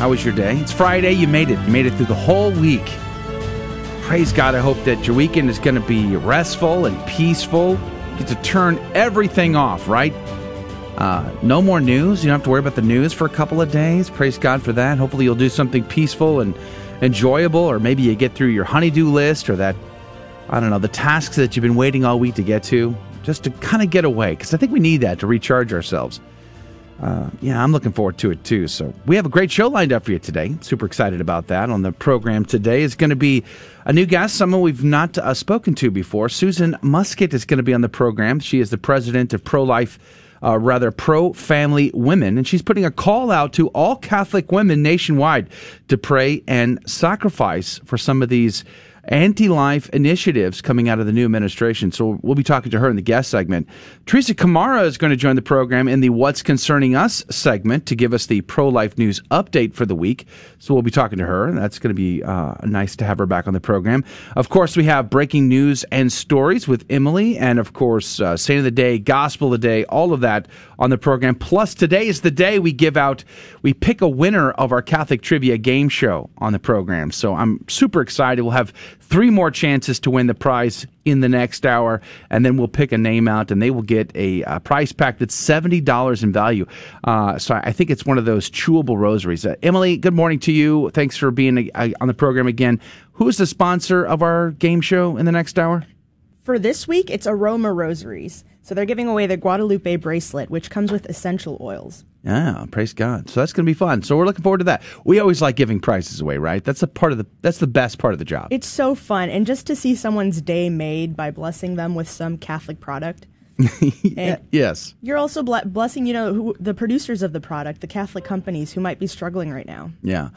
How was your day? It's Friday. You made it. You made it through the whole week. Praise God. I hope that your weekend is going to be restful and peaceful. You get to turn everything off, right? Uh, no more news. You don't have to worry about the news for a couple of days. Praise God for that. Hopefully, you'll do something peaceful and enjoyable, or maybe you get through your honeydew list or that, I don't know, the tasks that you've been waiting all week to get to, just to kind of get away. Because I think we need that to recharge ourselves. Uh, yeah, I'm looking forward to it too. So we have a great show lined up for you today. Super excited about that. On the program today is going to be a new guest, someone we've not uh, spoken to before. Susan Muscat is going to be on the program. She is the president of Pro Life. Uh, rather pro family women, and she's putting a call out to all Catholic women nationwide to pray and sacrifice for some of these anti life initiatives coming out of the new administration. So we'll be talking to her in the guest segment. Teresa Kamara is going to join the program in the What's Concerning Us segment to give us the pro life news update for the week. So we'll be talking to her, and that's going to be uh, nice to have her back on the program. Of course, we have breaking news and stories with Emily, and of course, uh, Saint of the Day, Gospel of the Day, all of that on the program. Plus, today is the day we give out, we pick a winner of our Catholic Trivia game show on the program. So I'm super excited. We'll have three more chances to win the prize in the next hour, and then we'll pick a name out, and they will get a, a prize pack that's seventy dollars in value. Uh, so I think it's one of those chewable rosaries. Uh, Emily, good morning to you. Thanks for being uh, on the program again. Who is the sponsor of our game show in the next hour? For this week, it's Aroma Rosaries. So they're giving away the Guadalupe bracelet, which comes with essential oils. Yeah, praise God. So that's going to be fun. So we're looking forward to that. We always like giving prizes away, right? That's a part of the that's the best part of the job. It's so fun and just to see someone's day made by blessing them with some Catholic product. yeah, yes. You're also ble- blessing, you know, who, the producers of the product, the Catholic companies who might be struggling right now. Yeah,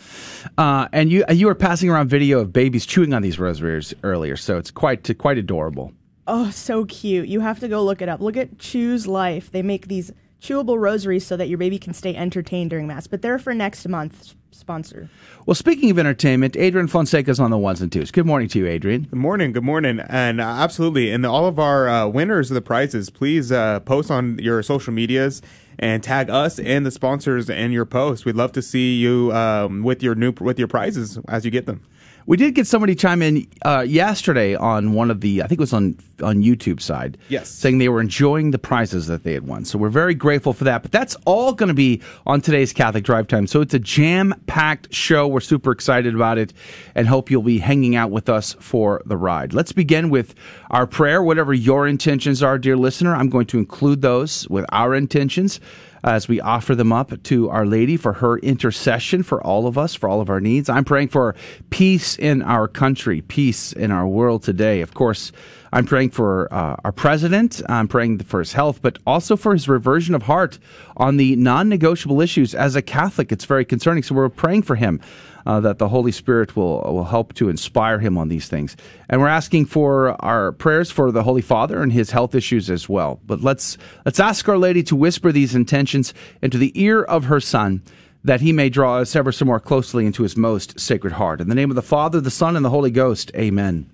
uh, and you you were passing around video of babies chewing on these rosaries earlier, so it's quite quite adorable. Oh, so cute! You have to go look it up. Look at Chews Life. They make these chewable rosaries so that your baby can stay entertained during Mass. But they're for next month's sponsor. Well, speaking of entertainment, Adrian Fonseca's on the ones and twos. Good morning to you, Adrian. Good morning. Good morning. And uh, absolutely. And all of our uh, winners of the prizes, please uh, post on your social medias and tag us and the sponsors in your post. We'd love to see you um, with your new with your prizes as you get them. We did get somebody chime in uh, yesterday on one of the, I think it was on on YouTube side, yes, saying they were enjoying the prizes that they had won. So we're very grateful for that. But that's all going to be on today's Catholic Drive Time. So it's a jam packed show. We're super excited about it, and hope you'll be hanging out with us for the ride. Let's begin with our prayer. Whatever your intentions are, dear listener, I'm going to include those with our intentions as we offer them up to Our Lady for her intercession for all of us, for all of our needs. I'm praying for peace in our country, peace in our world today. Of course, I'm praying for uh, our president. I'm praying for his health, but also for his reversion of heart on the non negotiable issues. As a Catholic, it's very concerning. So we're praying for him uh, that the Holy Spirit will will help to inspire him on these things. And we're asking for our prayers for the Holy Father and his health issues as well. But let's let's ask Our Lady to whisper these intentions into the ear of her Son. That he may draw us ever so more closely into his most sacred heart. In the name of the Father, the Son, and the Holy Ghost, amen.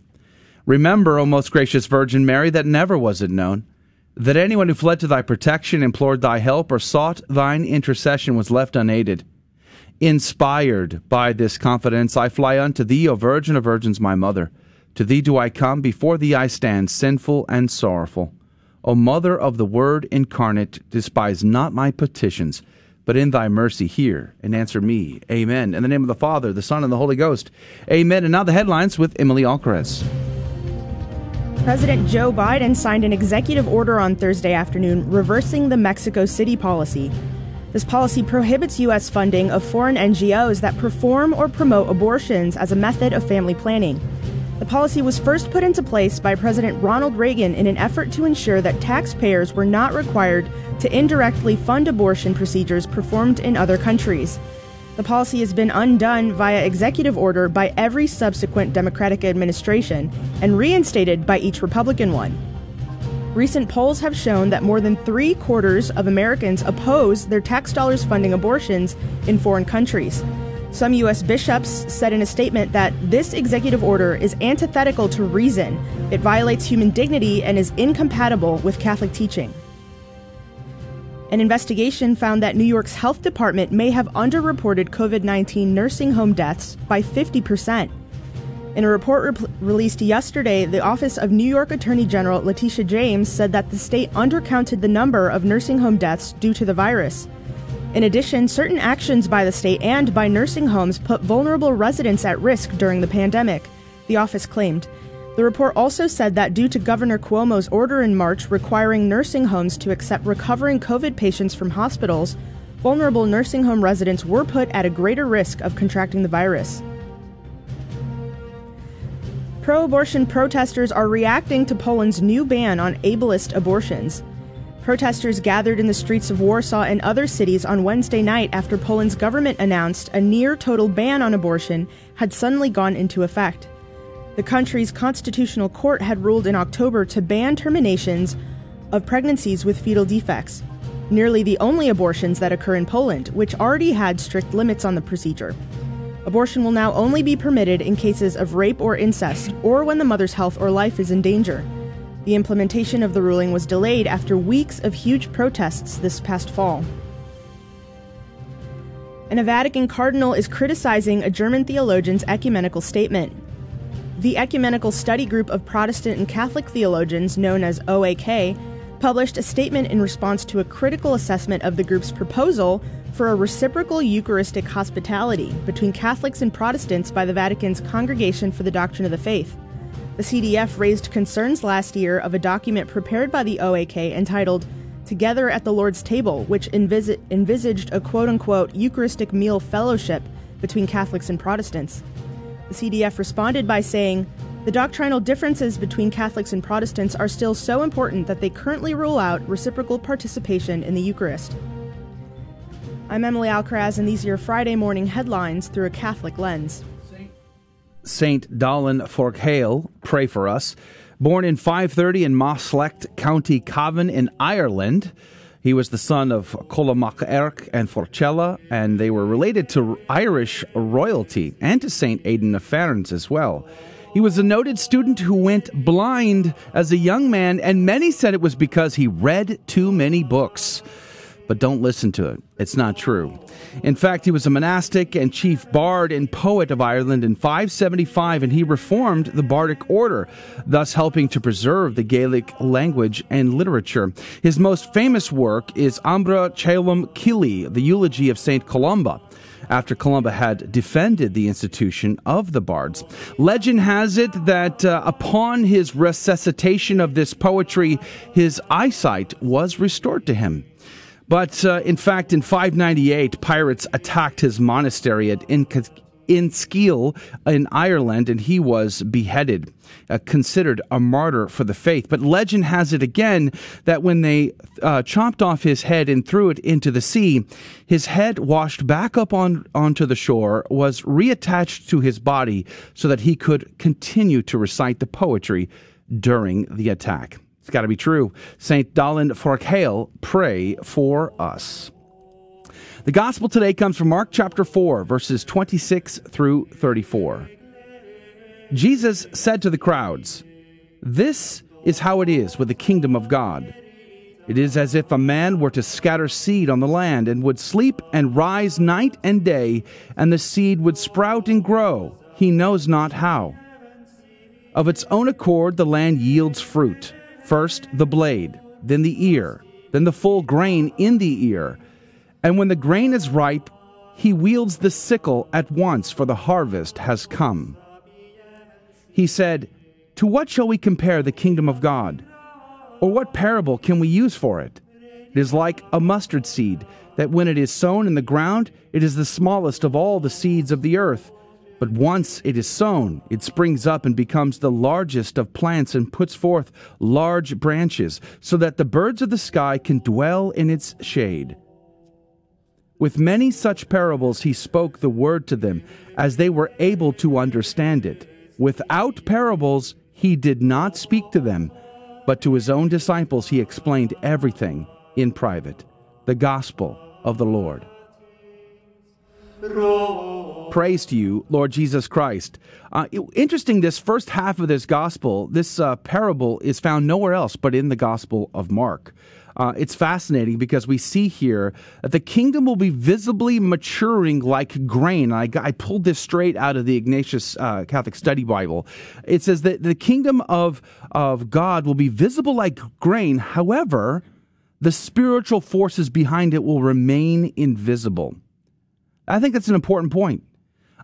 Remember, O most gracious Virgin Mary, that never was it known that anyone who fled to thy protection, implored thy help, or sought thine intercession was left unaided. Inspired by this confidence, I fly unto thee, O Virgin of Virgins, my mother. To thee do I come, before thee I stand, sinful and sorrowful. O Mother of the Word incarnate, despise not my petitions, but in thy mercy hear and answer me. Amen. In the name of the Father, the Son, and the Holy Ghost. Amen. And now the headlines with Emily Alcaraz. President Joe Biden signed an executive order on Thursday afternoon reversing the Mexico City policy. This policy prohibits U.S. funding of foreign NGOs that perform or promote abortions as a method of family planning. The policy was first put into place by President Ronald Reagan in an effort to ensure that taxpayers were not required to indirectly fund abortion procedures performed in other countries. The policy has been undone via executive order by every subsequent Democratic administration and reinstated by each Republican one. Recent polls have shown that more than three quarters of Americans oppose their tax dollars funding abortions in foreign countries. Some U.S. bishops said in a statement that this executive order is antithetical to reason, it violates human dignity, and is incompatible with Catholic teaching. An investigation found that New York's health department may have underreported COVID 19 nursing home deaths by 50%. In a report re- released yesterday, the Office of New York Attorney General Letitia James said that the state undercounted the number of nursing home deaths due to the virus. In addition, certain actions by the state and by nursing homes put vulnerable residents at risk during the pandemic, the office claimed. The report also said that due to Governor Cuomo's order in March requiring nursing homes to accept recovering COVID patients from hospitals, vulnerable nursing home residents were put at a greater risk of contracting the virus. Pro abortion protesters are reacting to Poland's new ban on ableist abortions. Protesters gathered in the streets of Warsaw and other cities on Wednesday night after Poland's government announced a near total ban on abortion had suddenly gone into effect. The country's constitutional court had ruled in October to ban terminations of pregnancies with fetal defects, nearly the only abortions that occur in Poland, which already had strict limits on the procedure. Abortion will now only be permitted in cases of rape or incest, or when the mother's health or life is in danger. The implementation of the ruling was delayed after weeks of huge protests this past fall. And a Vatican cardinal is criticizing a German theologian's ecumenical statement. The Ecumenical Study Group of Protestant and Catholic Theologians, known as OAK, published a statement in response to a critical assessment of the group's proposal for a reciprocal Eucharistic hospitality between Catholics and Protestants by the Vatican's Congregation for the Doctrine of the Faith. The CDF raised concerns last year of a document prepared by the OAK entitled Together at the Lord's Table, which envis- envisaged a quote unquote Eucharistic meal fellowship between Catholics and Protestants. The CDF responded by saying, the doctrinal differences between Catholics and Protestants are still so important that they currently rule out reciprocal participation in the Eucharist. I'm Emily Alcaraz, and these are your Friday morning headlines through a Catholic lens. St. Dallan Forgaill, pray for us. Born in 530 in Moslecht, County Cavan in Ireland, he was the son of Columach Eric and Forcella, and they were related to Irish royalty and to St. Aidan of Ferns as well. He was a noted student who went blind as a young man, and many said it was because he read too many books but don't listen to it. It's not true. In fact, he was a monastic and chief bard and poet of Ireland in 575, and he reformed the bardic order, thus helping to preserve the Gaelic language and literature. His most famous work is Amra Choluim Chille, the eulogy of St. Columba after Columba had defended the institution of the bards. Legend has it that uh, upon his resuscitation of this poetry, his eyesight was restored to him. But uh, in fact, in 598, pirates attacked his monastery at Inishkeel in Ireland, and he was beheaded, uh, considered a martyr for the faith. But legend has it again that when they uh, chopped off his head and threw it into the sea, his head washed back up on onto the shore, was reattached to his body, so that he could continue to recite the poetry during the attack. It's got to be true. St. Dallan Forgaill, pray for us. The gospel today comes from Mark chapter 4, verses 26 through 34. Jesus said to the crowds, This is how it is with the kingdom of God. It is as if a man were to scatter seed on the land and would sleep and rise night and day, and the seed would sprout and grow, he knows not how. Of its own accord, the land yields fruit First the blade, then the ear, then the full grain in the ear. And when the grain is ripe, he wields the sickle at once, for the harvest has come. He said, To what shall we compare the kingdom of God? Or what parable can we use for it? It is like a mustard seed, that when it is sown in the ground, it is the smallest of all the seeds of the earth. But once it is sown, it springs up and becomes the largest of plants and puts forth large branches, so that the birds of the sky can dwell in its shade. With many such parables, he spoke the word to them, as they were able to understand it. Without parables, he did not speak to them, but to his own disciples he explained everything in private. The gospel of the Lord. Praise to you, Lord Jesus Christ. Uh, interesting, this first half of this gospel, this uh, parable is found nowhere else but in the gospel of Mark. Uh, it's fascinating because we see here that the kingdom will be visibly maturing like grain. I, I pulled this straight out of the Ignatius uh, Catholic Study Bible. It says that the kingdom of, of God will be visible like grain. However, the spiritual forces behind it will remain invisible. I think that's an important point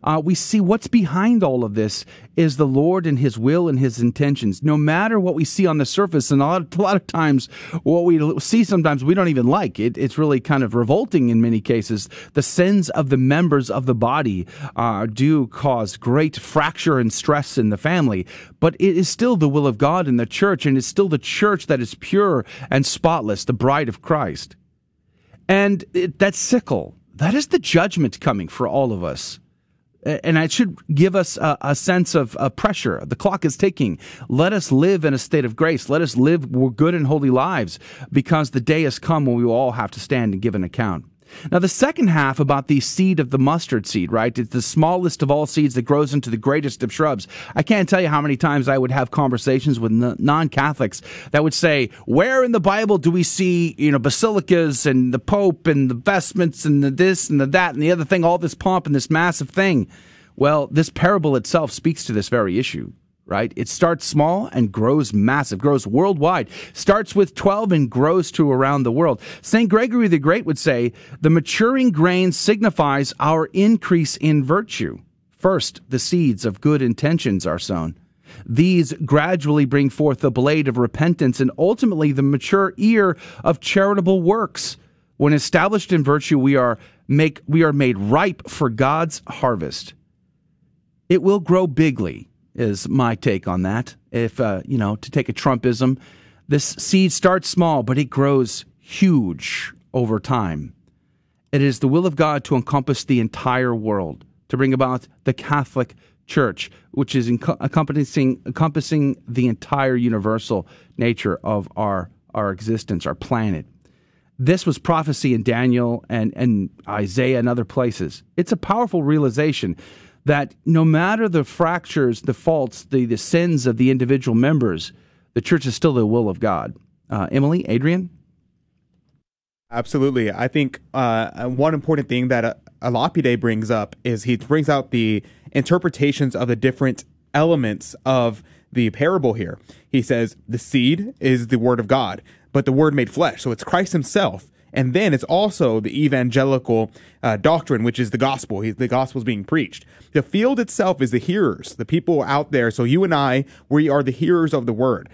uh, we see what's behind all of this is the Lord and His will and His intentions. No matter what we see on the surface, and a lot, a lot of times what we see sometimes we don't even like. It, it's really kind of revolting in many cases. The sins of the members of the body uh, do cause great fracture and stress in the family, but it is still the will of God in the church, and it's still the church that is pure and spotless, the bride of Christ. And it, that sickle, that is the judgment coming for all of us and it should give us a, a sense of pressure. The clock is ticking. Let us live in a state of grace. Let us live good and holy lives because the day has come when we will all have to stand and give an account. Now, the second half about the seed of the mustard seed, right? It's the smallest of all seeds that grows into the greatest of shrubs. I can't tell you how many times I would have conversations with non Catholics that would say, Where in the Bible do we see, you know, basilicas and the Pope and the vestments and the this and the that and the other thing, all this pomp and this massive thing? Well, this parable itself speaks to this very issue right? It starts small and grows massive, grows worldwide, starts with 12 and grows to around the world. St. Gregory the Great would say the maturing grain signifies our increase in virtue. First, the seeds of good intentions are sown. These gradually bring forth the blade of repentance and ultimately the mature ear of charitable works. When established in virtue, we are make we are made ripe for God's harvest. It will grow bigly is my take on that. If, uh, you know, to take a Trumpism, this seed starts small, but it grows huge over time. It is the will of God to encompass the entire world, to bring about the Catholic Church, which is encompassing, encompassing the entire universal nature of our, our existence, our planet. This was prophecy in Daniel and, and Isaiah and other places. It's a powerful realization that no matter the fractures, the faults, the, the sins of the individual members, the church is still the will of God. Uh, Emily, Adrian? Absolutely. I think uh, one important thing that uh, a Lapide brings up is he brings out the interpretations of the different elements of the parable here. He says the seed is the word of God, but the word made flesh. So it's Christ himself and then it's also the evangelical uh, doctrine, which is the gospel. The gospel is being preached. The field itself is the hearers, the people out there. So you and I, we are the hearers of the word.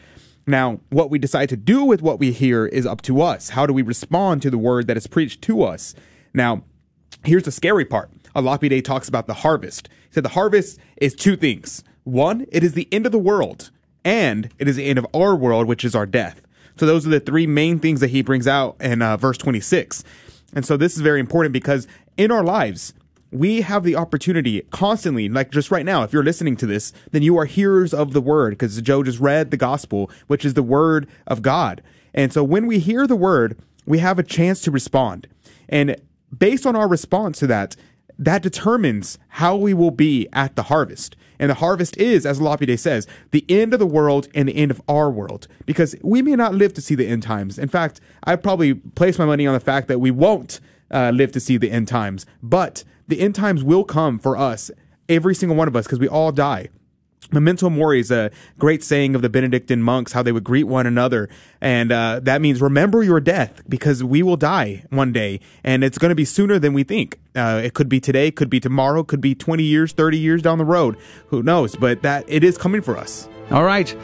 Now, what we decide to do with what we hear is up to us. How do we respond to the word that is preached to us? Now, here's the scary part. a Lapide talks about the harvest. He said the harvest is two things. One, it is the end of the world, and it is the end of our world, which is our death. So those are the three main things that he brings out in uh, verse 26. And so this is very important because in our lives, we have the opportunity constantly, like just right now, if you're listening to this, then you are hearers of the word because Joe just read the gospel, which is the word of God. And so when we hear the word, we have a chance to respond. And based on our response to that, that determines how we will be at the harvest. And the harvest is, as Lapide says, the end of the world and the end of our world. Because we may not live to see the end times. In fact, I probably place my money on the fact that we won't uh, live to see the end times. But the end times will come for us, every single one of us, because we all die. Memento mori is a great saying of the Benedictine monks, how they would greet one another. And uh, that means remember your death because we will die one day and it's going to be sooner than we think. Uh, it could be today, could be tomorrow, could be 20 years, 30 years down the road. Who knows? But that it is coming for us. All right.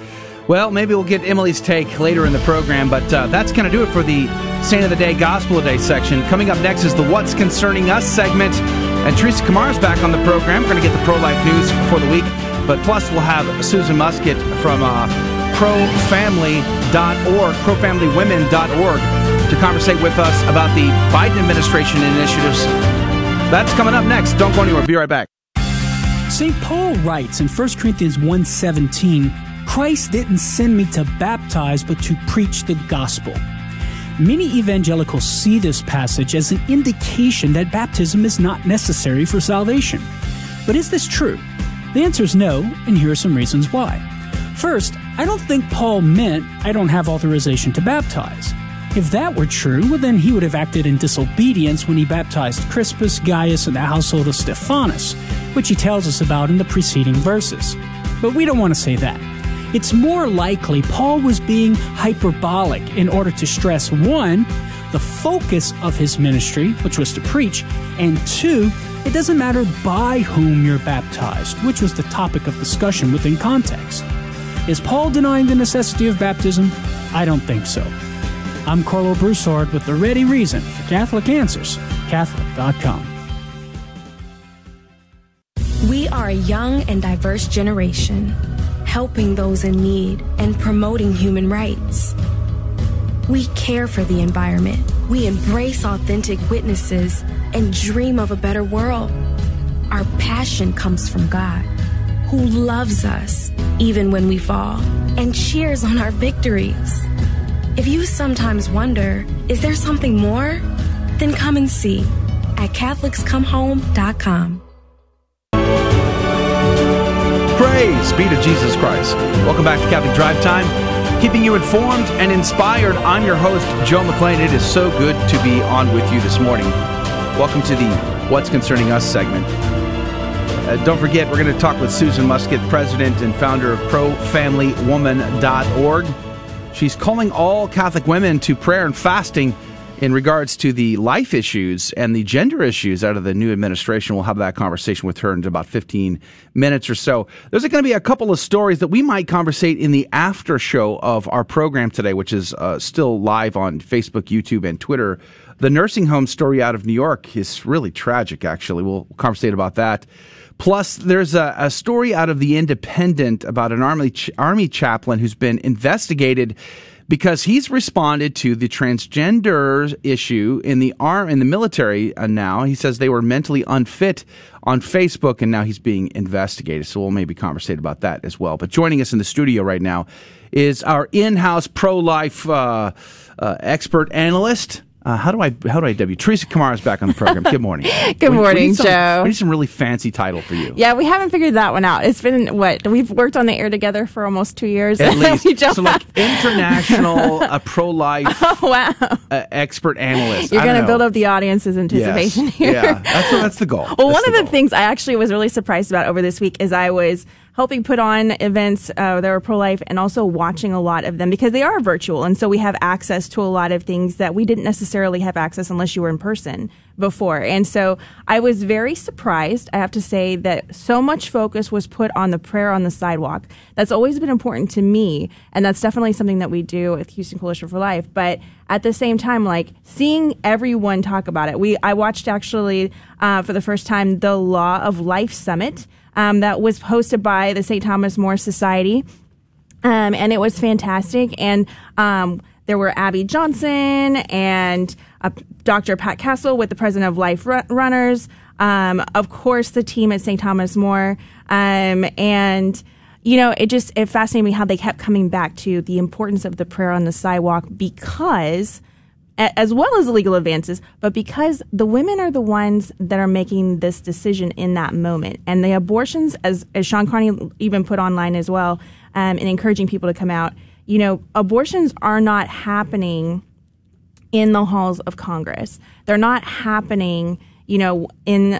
Well, maybe we'll get Emily's take later in the program, but uh, that's going to do it for the Saint of the Day, Gospel of Day section. Coming up next is the What's Concerning Us segment. And Teresa Kamar's back on the program. We're going to get the pro life news for the week. But plus, we'll have Susan Muscat from uh, profamily.org, profamilywomen.org to conversate with us about the Biden administration initiatives. That's coming up next. Don't go anywhere. Be right back. St. Paul writes in 1 Corinthians 1:17, Christ didn't send me to baptize but to preach the gospel. Many evangelicals see this passage as an indication that baptism is not necessary for salvation. But is this true? The answer is no, and here are some reasons why. First, I don't think Paul meant I don't have authorization to baptize. If that were true, well, then he would have acted in disobedience when he baptized Crispus, Gaius, and the household of Stephanus, which he tells us about in the preceding verses. But we don't want to say that. It's more likely Paul was being hyperbolic in order to stress one, the focus of his ministry, which was to preach, and two, it doesn't matter by whom you're baptized, which was the topic of discussion within context. Is Paul denying the necessity of baptism? I don't think so. I'm Karlo Broussard with the ready reason for Catholic Answers, Catholic.com. We are a young and diverse generation, helping those in need and promoting human rights. We care for the environment. We embrace authentic witnesses and dream of a better world. Our passion comes from God, who loves us even when we fall and cheers on our victories. If you sometimes wonder, is there something more? Then come and see at CatholicsComeHome.com. Praise be to Jesus Christ. Welcome back to Catholic Drive Time, keeping you informed and inspired. I'm your host, Joe McClain. It is so good to be on with you this morning. Welcome to the What's Concerning Us segment. Uh, don't forget, we're going to talk with Susan Muscat, president and founder of ProFamilyWoman.org. She's calling all Catholic women to prayer and fasting in regards to the life issues and the gender issues out of the new administration. We'll have that conversation with her in about 15 minutes or so. There's going to be a couple of stories that we might conversate in the after show of our program today, which is uh, still live on Facebook, YouTube, and Twitter. The nursing home story out of New York is really tragic, actually. We'll conversate about that. Plus, there's a, a, story out of The Independent about an army, ch- army chaplain who's been investigated because he's responded to the transgender issue in the arm in the military uh, now. He says they were mentally unfit on Facebook, and now he's being investigated. So we'll maybe conversate about that as well. But joining us in the studio right now is our in-house pro-life uh, uh, expert analyst. Uh, how do I how do I W? Teresa Kamara is back on the program. Good morning. Good we, morning, we some, Joe. We need some really fancy title for you. Yeah, we haven't figured that one out. It's been what we've worked on the air together for almost two years. At least, so like international uh, pro life oh, wow. uh, expert analyst. You're going to build up the audience's anticipation yes. here. Yeah, that's that's the goal. Well, that's one the of the goal. things I actually was really surprised about over this week is I was helping put on events uh, that were pro life and also watching a lot of them because they are virtual. And so we have access to a lot of things that we didn't necessarily have access unless you were in person before. And so I was very surprised, I have to say, that so much focus was put on the prayer on the sidewalk. That's always been important to me. And that's definitely something that we do with Houston Coalition for Life. But at the same time, like seeing everyone talk about it, we I watched actually uh, for the first time the Law of Life Summit um, that was hosted by the St. Thomas More Society. Um, and it was fantastic. And um, there were Abby Johnson and uh, Dr. Pat Castle with the president of Life Runners. Um, of course, the team at St. Thomas More. Um, and you know, it just it fascinated me how they kept coming back to the importance of the prayer on the sidewalk because as well as legal advances, but because the women are the ones that are making this decision in that moment. And the abortions, as, as Shawn Carney even put online as well, um, and encouraging people to come out, you know, abortions are not happening in the halls of Congress. They're not happening, you know, in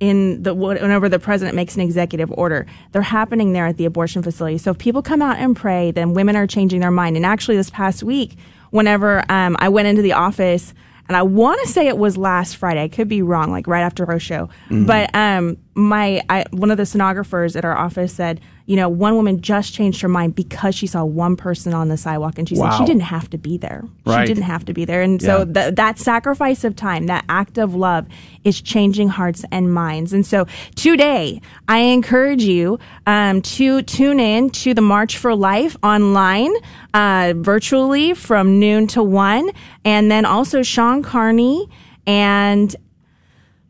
in the whenever the president makes an executive order. They're happening there at the abortion facility. So if people come out and pray, then women are changing their mind. And actually, this past week, whenever um, I went into the office, and I want to say it was last Friday. I could be wrong, like right after our show. Mm-hmm. But um, my I, one of the sonographers at our office said, you know, one woman just changed her mind because she saw one person on the sidewalk, and she Wow. said she didn't have to be there. Right. She didn't have to be there, and so Yeah. th- that sacrifice of time, that act of love, is changing hearts and minds. And so today, I encourage you um, to tune in to the March for Life online, uh, virtually from noon to one, and then also Shawn Carney and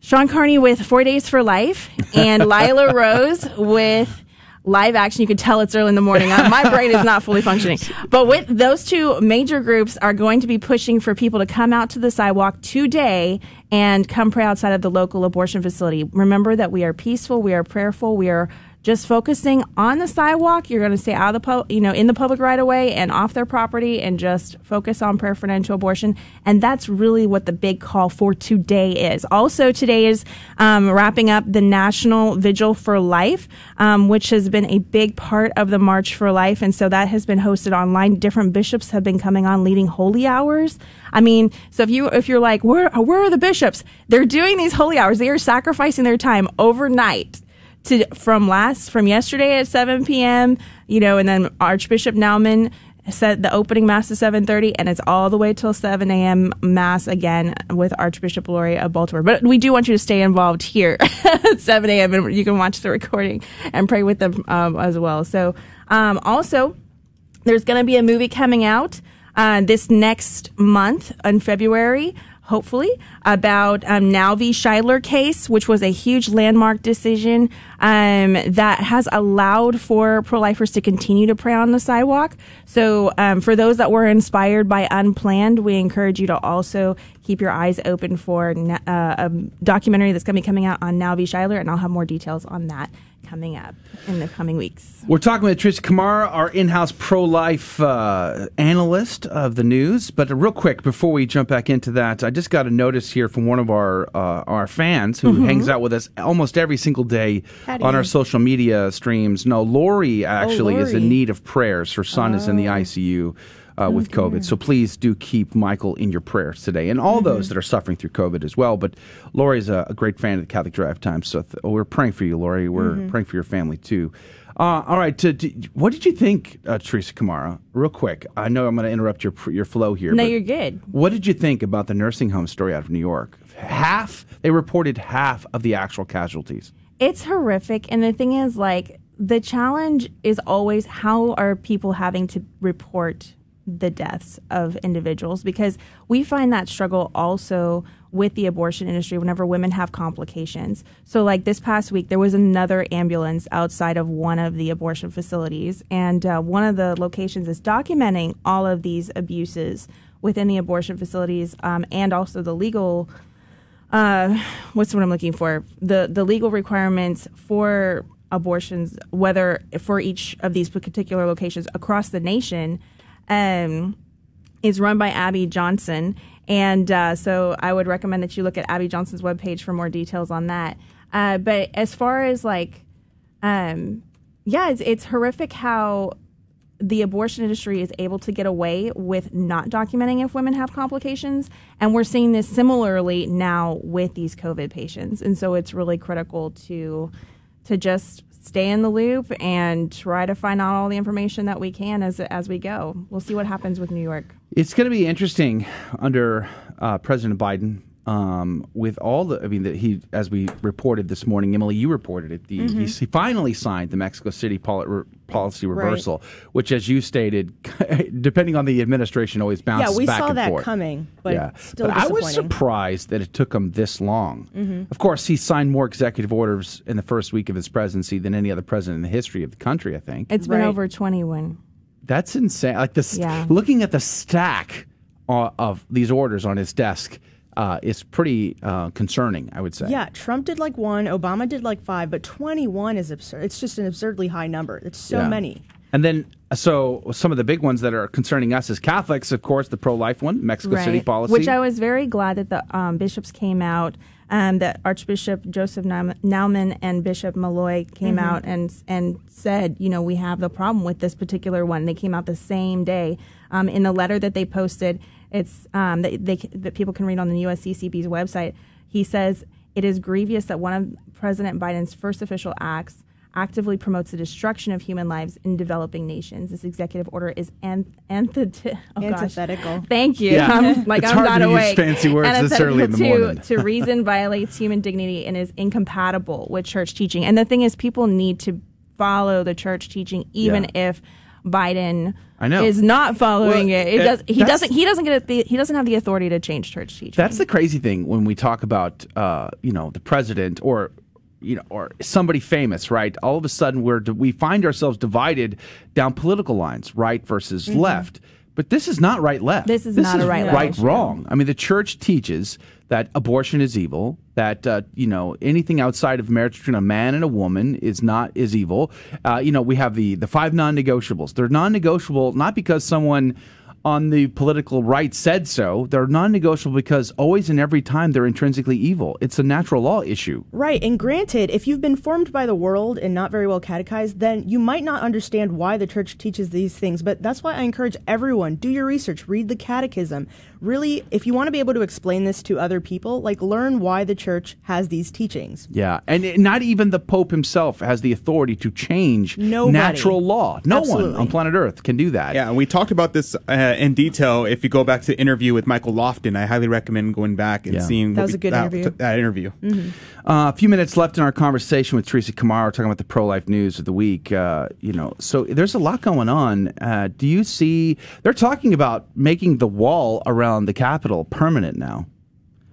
Shawn Carney with 40 Days for Life and Lila Rose with live action. You can tell it's early in the morning. My brain is not fully functioning. But with those two major groups are going to be pushing for people to come out to the sidewalk today and come pray outside of the local abortion facility. Remember that we are peaceful, we are prayerful, we are just focusing on the sidewalk. You're going to stay out of the pub, you know, in the public right away and off their property, and just focus on prayer for abortion. And that's really what the big call for today is. Also, today is um, wrapping up the National Vigil for Life, um, which has been a big part of the March for Life, and so that has been hosted online. Different bishops have been coming on leading holy hours. I mean, so if you if you're like, where where are the bishops? They're doing these holy hours. They are sacrificing their time overnight to from last from yesterday at 7 p.m. You know, and then Archbishop Naumann said the opening mass is 7:30, and it's all the way till 7 a.m. mass again with Archbishop Lori of Baltimore. But we do want you to stay involved here at 7 a.m. and you can watch the recording and pray with them um, as well. So um, also. There's going to be a movie coming out uh, this next month in February, hopefully, about um, Now v. Scheidler case, which was a huge landmark decision um, that has allowed for pro-lifers to continue to pray on the sidewalk. So, um, for those that were inspired by Unplanned, we encourage you to also keep your eyes open for uh, a documentary that's going to be coming out on Now v. Scheidler, and I'll have more details on that coming up in the coming weeks. We're talking with Tricia Kamara, our in-house pro-life uh, analyst of the news. But real quick, before we jump back into that, I just got a notice here from one of our uh, our fans who Mm-hmm. Mhm. hangs out with us almost every single day Patty. on our social media streams. No, Lori actually is in Oh, need of prayers. Her son is in the ICU. Uh, Oh, with COVID. So please do keep Michael in your prayers today and all Mm-hmm. those that are suffering through COVID as well. But Lori's a, a great fan of the Catholic Drive Time. So th- we're praying for you, Lori. We're Mm-hmm. praying for your family too. Uh, all right. To, to- what did you think, uh, Teresa Kamara? Real quick. I know I'm going to interrupt your your flow here. No, you're good. What did you think about the nursing home story out of New York? Half they reported half of the actual casualties. It's horrific. And the thing is, like, the challenge is always how are people having to report the deaths of individuals? Because we find that struggle also with the abortion industry whenever women have complications. So, like this past week, there was another ambulance outside of one of the abortion facilities, and uh, one of the locations is documenting all of these abuses within the abortion facilities um, and also the legal uh, what's what I'm looking for? The the legal requirements for abortions, whether for each of these particular locations across the nation, um, is run by Abby Johnson. And uh, so I would recommend that you look at Abby Johnson's webpage for more details on that. Uh, but as far as like, um, yeah, it's, it's horrific how the abortion industry is able to get away with not documenting if women have complications. And we're seeing this similarly now with these COVID patients. And so it's really critical to to just stay in the loop and try to find out all the information that we can as as we go. We'll see what happens with New York. It's going to be interesting under uh, President Biden um, with all the. I mean, the, he as we reported this morning, Emily, you reported it. The, Mhm. he, he finally signed the Mexico City poli- re- policy Right. reversal, which, as you stated, depending on the administration, always bounces yeah, we saw that forth. coming, but yeah, still but I was surprised that it took him this long. Mhm. Of course, he signed more executive orders in the first week of his presidency than any other president in the history of the country. I think It's been over 21. that's insane. Like this, Yeah. looking at the stack uh, of these orders on his desk uh, is pretty uh, concerning. I would say. Yeah, Trump did like one, Obama did like five, but 21 is absurd. It's just an absurdly high number. It's so Yeah. many. And then, so some of the big ones that are concerning us as Catholics, of course, the pro-life one, Mexico City policy. Which I was very glad that the um, bishops came out, um, that Archbishop Joseph Naum- Naumann and Bishop Malloy came Mhm. out and and said, you know, we have the problem with this particular one. They came out the same day. Um, in the letter that they posted, it's um, that, they, that people can read on the USCCB's website. He says It is grievous that one of President Biden's first official acts actively promotes the destruction of human lives in developing nations. This executive order is anth- anthit- oh gosh. Antithetical. Thank you. Yeah. I'm, like It's I'm hard not to use awake. fancy words this early in the to, morning. to reason violates human dignity and is incompatible with church teaching. And the thing is, people need to follow the church teaching, even Yeah. if Biden I know. is not following Well, it. It uh, does. He doesn't. He doesn't get the. He doesn't have the authority to change church teaching. That's the crazy thing when we talk about, uh, you know, the president or, you know, or somebody famous, right? All of a sudden, we're we find ourselves divided down political lines, right versus left. But this is not right left. Mm-hmm. This is not a right-left right wrong. I mean, the church teaches that abortion is evil. That uh, you know anything outside of marriage between a man and a woman is not is evil. Uh, you know, we have the the five non-negotiables. They're non-negotiable not because someone on the political right said so. They're non-negotiable because always and every time they're intrinsically evil. It's a natural law issue. Right, and granted, if you've been formed by the world and not very well catechized, then you might not understand why the church teaches these things. But that's why I encourage everyone do your research, read the catechism. Really, if you want to be able to explain this to other people, like learn why the church has these teachings. Yeah, and it- not even the Pope himself has the authority to change Nobody. natural law. No one on planet Earth can do that. Yeah, and we talked about this uh, in detail. If you go back to the interview with Michael Lofton, I highly recommend going back and Yeah. seeing That was we- a good that, interview. That interview. Uh, a few minutes left in our conversation with Teresa Kamara, talking about the pro life news of the week. Uh, you know, so there's a lot going on. Uh, do you see? They're talking about making the wall around the Capitol permanent now.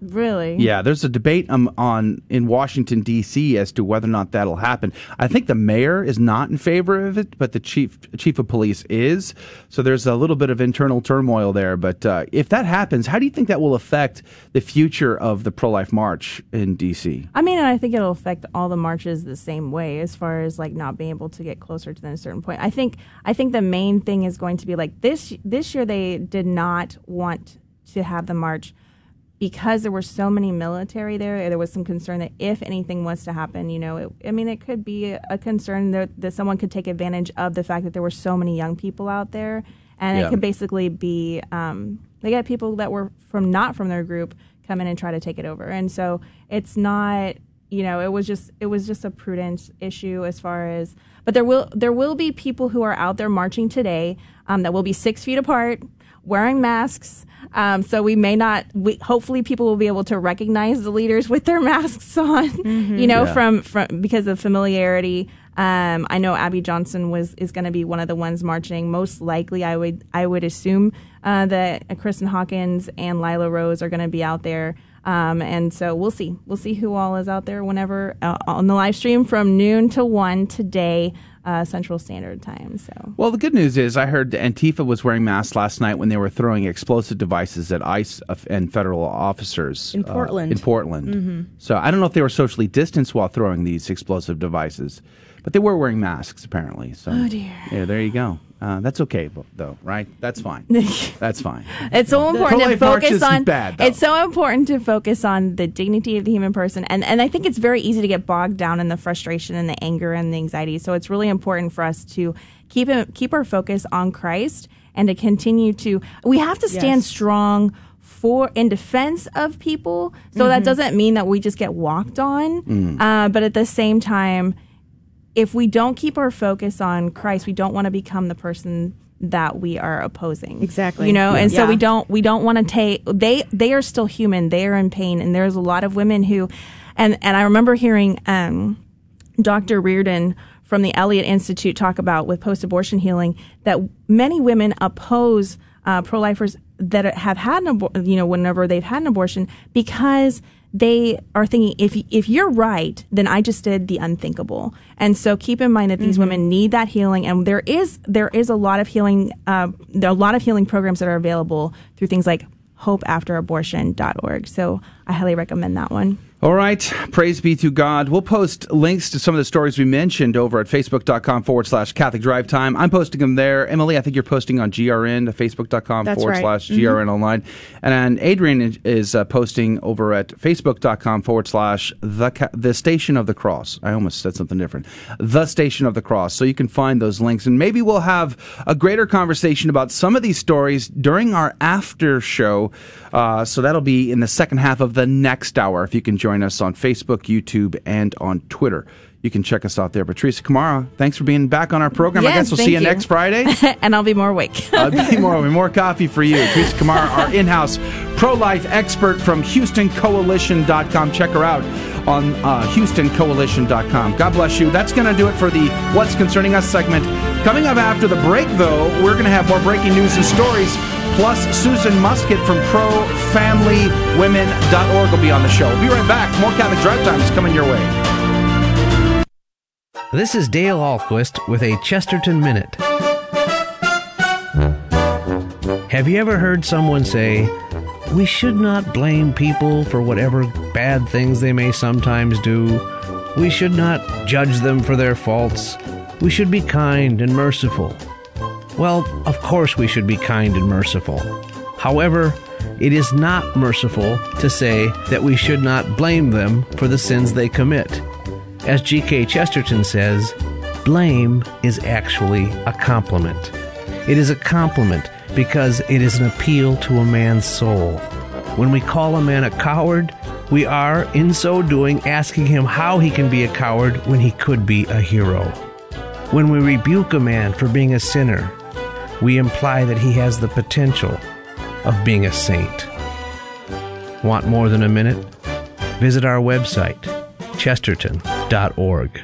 Really. Yeah, there's a debate um, on in Washington D.C. as to whether or not that'll happen. I think the mayor is not in favor of it, but the chief chief of police is. So there's a little bit of internal turmoil there. But uh, if that happens, how do you think that will affect the future of the pro life march in D.C.? I mean, and I think it'll affect all the marches the same way as far as like not being able to get closer to a certain point. I think I think the main thing is going to be like this this year they did not want to have the march because there were so many military there. There was some concern that if anything was to happen, you know, it, I mean, it could be a concern that, that someone could take advantage of the fact that there were so many young people out there, and Yeah. it could basically be um, they got people that were from not from their group come in and try to take it over, and so it's not. You know, it was just it was just a prudence issue as far as, but there will there will be people who are out there marching today um, that will be six feet apart, wearing masks. Um, so we may not. We, hopefully, people will be able to recognize the leaders with their masks on. You know, Yeah. from from because of familiarity. Um, I know Abby Johnson was is going to be one of the ones marching. Most likely, I would I would assume uh, that uh, Kristan Hawkins and Lila Rose are going to be out there. Um, and so we'll see. We'll see who all is out there whenever uh, on the live stream from noon to one today, uh, Central Standard Time. So Well, the good news is I heard Antifa was wearing masks last night when they were throwing explosive devices at ICE and federal officers In uh, Portland. in Portland. So I don't know if they were socially distanced while throwing these explosive devices, but they were wearing masks apparently. So oh dear. yeah, there you go. Uh, that's okay though, right? That's fine. that's fine. It's so important to focus on. bad, though. it's so important to focus on the dignity of the human person, and and I think it's very easy to get bogged down in the frustration and the anger and the anxiety. So it's really important for us to keep it, keep our focus on Christ and to continue to. We have to stand Yes. strong for in defense of people. So that doesn't mean that we just get walked on, uh, but at the same time if we don't keep our focus on Christ, we don't want to become the person that we are opposing. Exactly. You know, and so we don't we don't want to take they they are still human. They are in pain and there's a lot of women who and and I remember hearing um Dr. Reardon from the Elliot Institute talk about with post-abortion healing that many women oppose uh, pro-lifers that have had an abor- you know whenever they've had an abortion because they are thinking if if you're right then I just did the unthinkable. And so keep in mind that these women need that healing. And there is there is a lot of healing uh, there are a lot of healing programs that are available through things like hopeafterabortion.org so I highly recommend that one All right. Praise be to God. We'll post links to some of the stories we mentioned over at facebook.com forward slash Catholic Drive Time. I'm posting them there. Emily, I think you're posting on GRN, facebook.com That's forward right. slash. GRN online. And Adrian is- is uh, posting over at facebook.com forward slash the, Ca- the Station of the Cross. I almost said something different. The Station of the Cross. So you can find those links. And maybe we'll have a greater conversation about some of these stories during our after show. Uh, so that'll be in the second half of the next hour if you can join join us on Facebook, YouTube, and on Twitter. You can check us out there. Teresa Kamara, thanks for being back on our program. I guess we'll see you, you. next Friday. and I'll be more awake. I'll be more, more coffee for you. Teresa Kamara, our in-house pro-life expert from HoustonCoalition.com. Check her out on uh, HoustonCoalition.com. God bless you. That's going to do it for the What's Concerning Us segment. Coming up after the break, though, we're going to have more breaking news and stories. Plus, Susan Muscat from ProFamilyWomen.org will be on the show. We'll be right back. More Catholic Drive Time is coming your way. This is Dale Ahlquist with a Chesterton Minute. Have you ever heard someone say, We should not blame people for whatever bad things they may sometimes do? We should not judge them for their faults. We should be kind and merciful. Well, of course we should be kind and merciful. However, it is not merciful to say that we should not blame them for the sins they commit. As G.K. Chesterton says, blame is actually a compliment. It is a compliment because it is an appeal to a man's soul. When we call a man a coward, we are, in so doing, asking him how he can be a coward when he could be a hero. When we rebuke a man for being a sinner, we imply that he has the potential of being a saint. Want more than a minute? Visit our website, chesterton.org.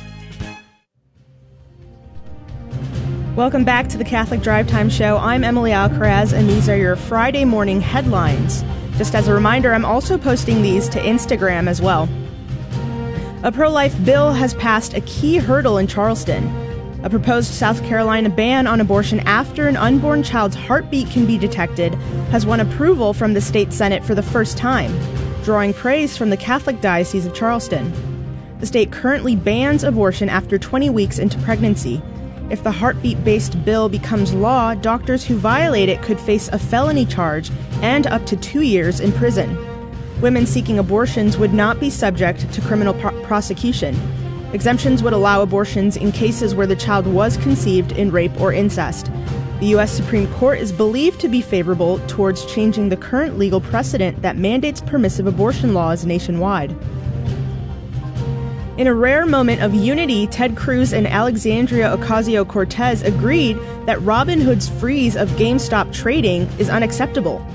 Welcome back to the Catholic Drive Time Show. I'm Emily Alcaraz, and these are your Friday morning headlines. Just as a reminder, I'm also posting these to Instagram as well. A pro life bill has passed a key hurdle in Charleston. A proposed South Carolina ban on abortion after an unborn child's heartbeat can be detected has won approval from the state Senate for the first time, drawing praise from the Catholic Diocese of Charleston. The state currently bans abortion after 20 weeks into pregnancy. If the heartbeat based bill becomes law, doctors who violate it could face a felony charge and up to two years in prison. Women seeking abortions would not be subject to criminal pro- prosecution. Exemptions would allow abortions in cases where the child was conceived in rape or incest. The U.S. Supreme Court is believed to be favorable towards changing the current legal precedent that mandates permissive abortion laws nationwide. In a rare moment of unity, Ted Cruz and Alexandria Ocasio Cortez agreed that Robinhood's freeze of GameStop trading is unacceptable.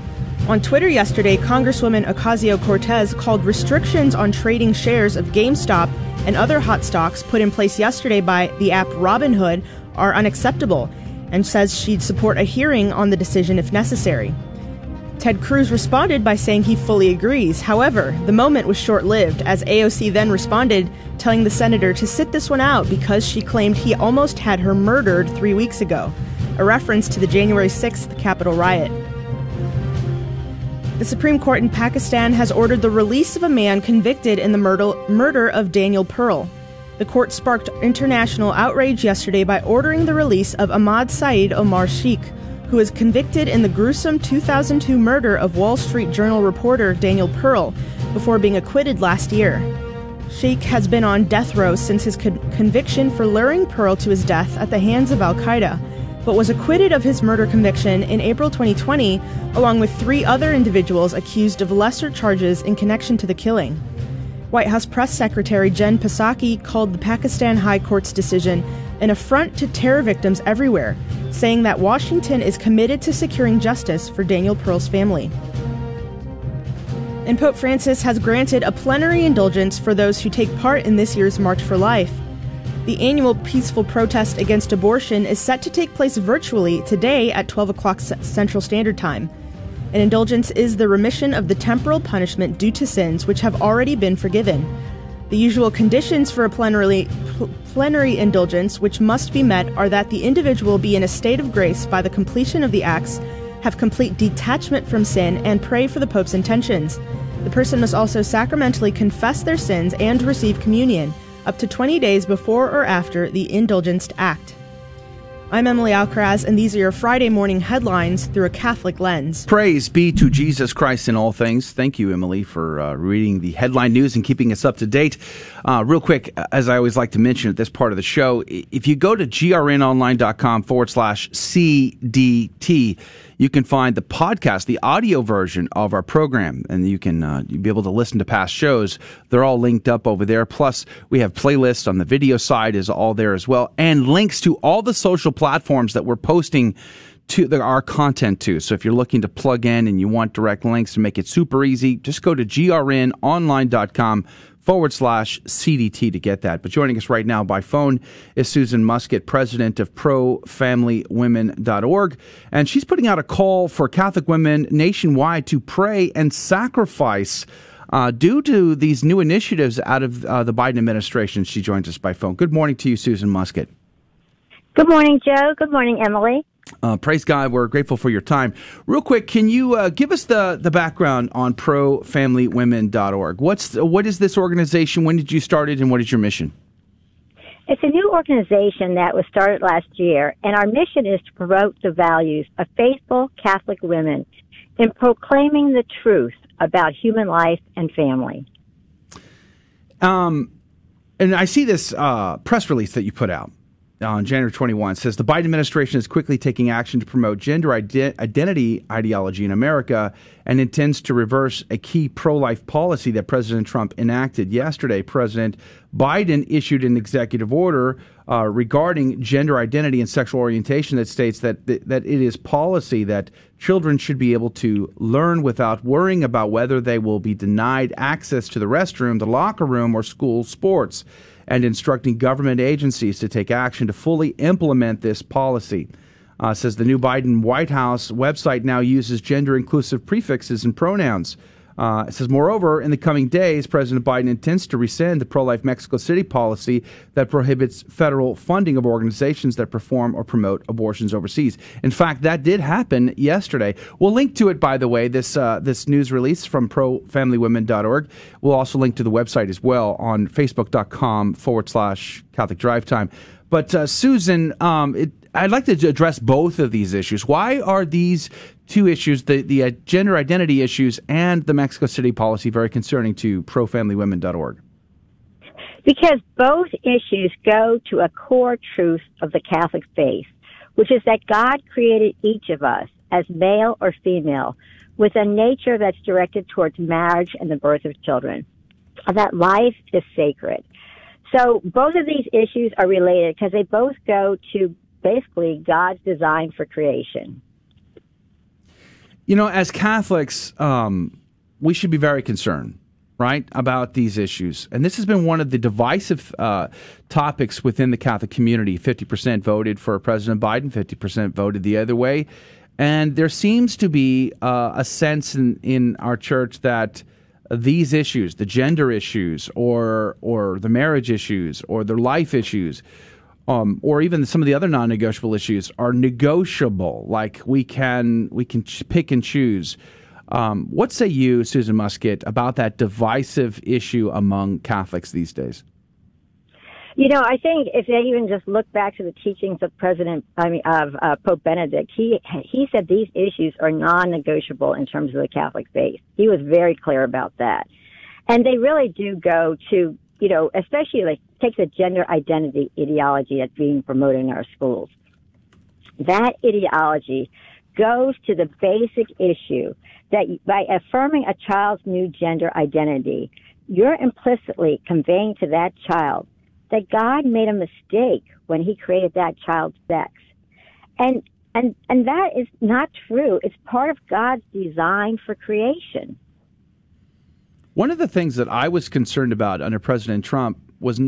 On Twitter yesterday, Congresswoman Ocasio Cortez called restrictions on trading shares of GameStop and other hot stocks put in place yesterday by the app Robinhood are unacceptable and says she'd support a hearing on the decision if necessary. Ted Cruz responded by saying he fully agrees. However, the moment was short lived, as AOC then responded, telling the senator to sit this one out because she claimed he almost had her murdered three weeks ago, a reference to the January 6th Capitol riot. The Supreme Court in Pakistan has ordered the release of a man convicted in the murder, murder of Daniel Pearl. The court sparked international outrage yesterday by ordering the release of Ahmad Saeed Omar Sheikh, who was convicted in the gruesome 2002 murder of Wall Street Journal reporter Daniel Pearl before being acquitted last year. Sheikh has been on death row since his con- conviction for luring Pearl to his death at the hands of Al Qaeda, but was acquitted of his murder conviction in April 2020, along with three other individuals accused of lesser charges in connection to the killing. White House Press Secretary Jen Psaki called the Pakistan High Court's decision an affront to terror victims everywhere, saying that Washington is committed to securing justice for Daniel Pearl's family. And Pope Francis has granted a plenary indulgence for those who take part in this year's March for Life. The annual peaceful protest against abortion is set to take place virtually today at 12 o'clock Central Standard Time. An indulgence is the remission of the temporal punishment due to sins which have already been forgiven. The usual conditions for a plenary, pl- plenary indulgence which must be met are that the individual be in a state of grace by the completion of the acts have complete detachment from sin, and pray for the Pope's intentions. The person must also sacramentally confess their sins and receive communion up to 20 days before or after the indulgenced act. I'm Emily Alcaraz, and these are your Friday morning headlines through a Catholic lens. Praise be to Jesus Christ in all things. Thank you, Emily, for uh, reading the headline news and keeping us up to date. Uh, real quick, as I always like to mention at this part of the show, if you go to grnonline.com forward slash CDT, you can find the podcast, the audio version of our program, and you can uh, you'll be able to listen to past shows. They're all linked up over there. Plus, we have playlists on the video side is all there as well, and links to all the social platforms that we're posting to the, our content to. So if you're looking to plug in and you want direct links to make it super easy, just go to grnonline.com forward slash CDT to get that. But joining us right now by phone is Susan Muscat, president of ProFamilyWomen.org. And she's putting out a call for Catholic women nationwide to pray and sacrifice. Uh, due to these new initiatives out of uh, the Biden administration, she joins us by phone. Good morning to you, Susan Muscat. Good morning, Joe. Good morning, Emily. Uh, praise God. We're grateful for your time. Real quick, can you uh, give us the, the background on profamilywomen.org? What's what is this organization? When did you start it, and what is your mission? It's a new organization that was started last year, and our mission is to promote the values of faithful Catholic women in proclaiming the truth about human life and family. Um, and I see this uh, press release that you put out on January 21 says the Biden administration is quickly taking action to promote gender ide- identity ideology in America and intends to reverse a key pro life policy that President Trump enacted yesterday. President Biden issued an executive order uh, regarding gender identity and sexual orientation that states that, th- that it is policy that children should be able to learn without worrying about whether they will be denied access to the restroom, the locker room, or school sports and instructing government agencies to take action to fully implement this policy. Uh, says the new Biden White House website now uses gender inclusive prefixes and pronouns. Uh, it says, moreover, in the coming days, President Biden intends to rescind the pro life Mexico City policy that prohibits federal funding of organizations that perform or promote abortions overseas. In fact, that did happen yesterday. We'll link to it, by the way, this, uh, this news release from profamilywomen.org. We'll also link to the website as well on facebook.com forward slash Catholic Drive Time. But uh, Susan, um, it, I'd like to address both of these issues. Why are these two issues, the, the uh, gender identity issues and the Mexico City policy, very concerning to profamilywomen.org? Because both issues go to a core truth of the Catholic faith, which is that God created each of us as male or female with a nature that's directed towards marriage and the birth of children. That life is sacred. So both of these issues are related because they both go to basically God's design for creation. You know, as Catholics, um, we should be very concerned, right, about these issues. And this has been one of the divisive uh, topics within the Catholic community. 50% voted for President Biden, 50% voted the other way. And there seems to be uh, a sense in, in our church that these issues, the gender issues, or or the marriage issues, or the life issues, um, or even some of the other non-negotiable issues are negotiable. Like we can we can pick and choose. Um, what say you, Susan Muscat, about that divisive issue among Catholics these days? You know, I think if they even just look back to the teachings of President, I mean, of uh, Pope Benedict, he he said these issues are non-negotiable in terms of the Catholic faith. He was very clear about that, and they really do go to you know, especially like take the gender identity ideology that's being promoted in our schools. That ideology goes to the basic issue that by affirming a child's new gender identity, you're implicitly conveying to that child that God made a mistake when he created that child's sex. And and and that is not true. It's part of God's design for creation. One of the things that I was concerned about under President Trump was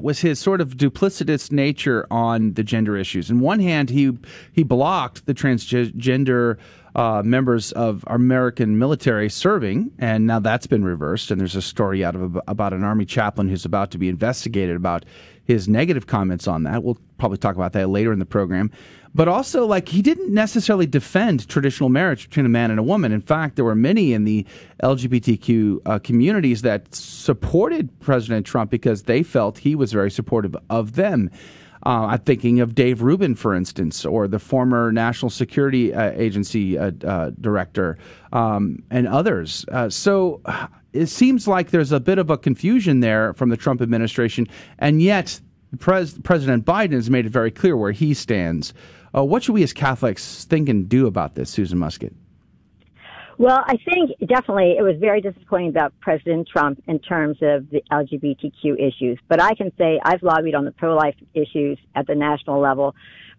was his sort of duplicitous nature on the gender issues. In one hand, he he blocked the transgender uh, members of American military serving, and now that's been reversed. And there's a story out of about an army chaplain who's about to be investigated about his negative comments on that. We'll probably talk about that later in the program. But also, like, he didn't necessarily defend traditional marriage between a man and a woman. In fact, there were many in the LGBTQ uh, communities that supported President Trump because they felt he was very supportive of them. Uh, I'm thinking of Dave Rubin, for instance, or the former National Security uh, Agency uh, uh director, um, and others. Uh, so it seems like there's a bit of a confusion there from the Trump administration, and yet Pres- President Biden has made it very clear where he stands. Uh, what should we as Catholics think and do about this, Susan Muscat? Well, I think definitely it was very disappointing about President Trump in terms of the LGBTQ issues. But I can say I've lobbied on the pro life issues at the national level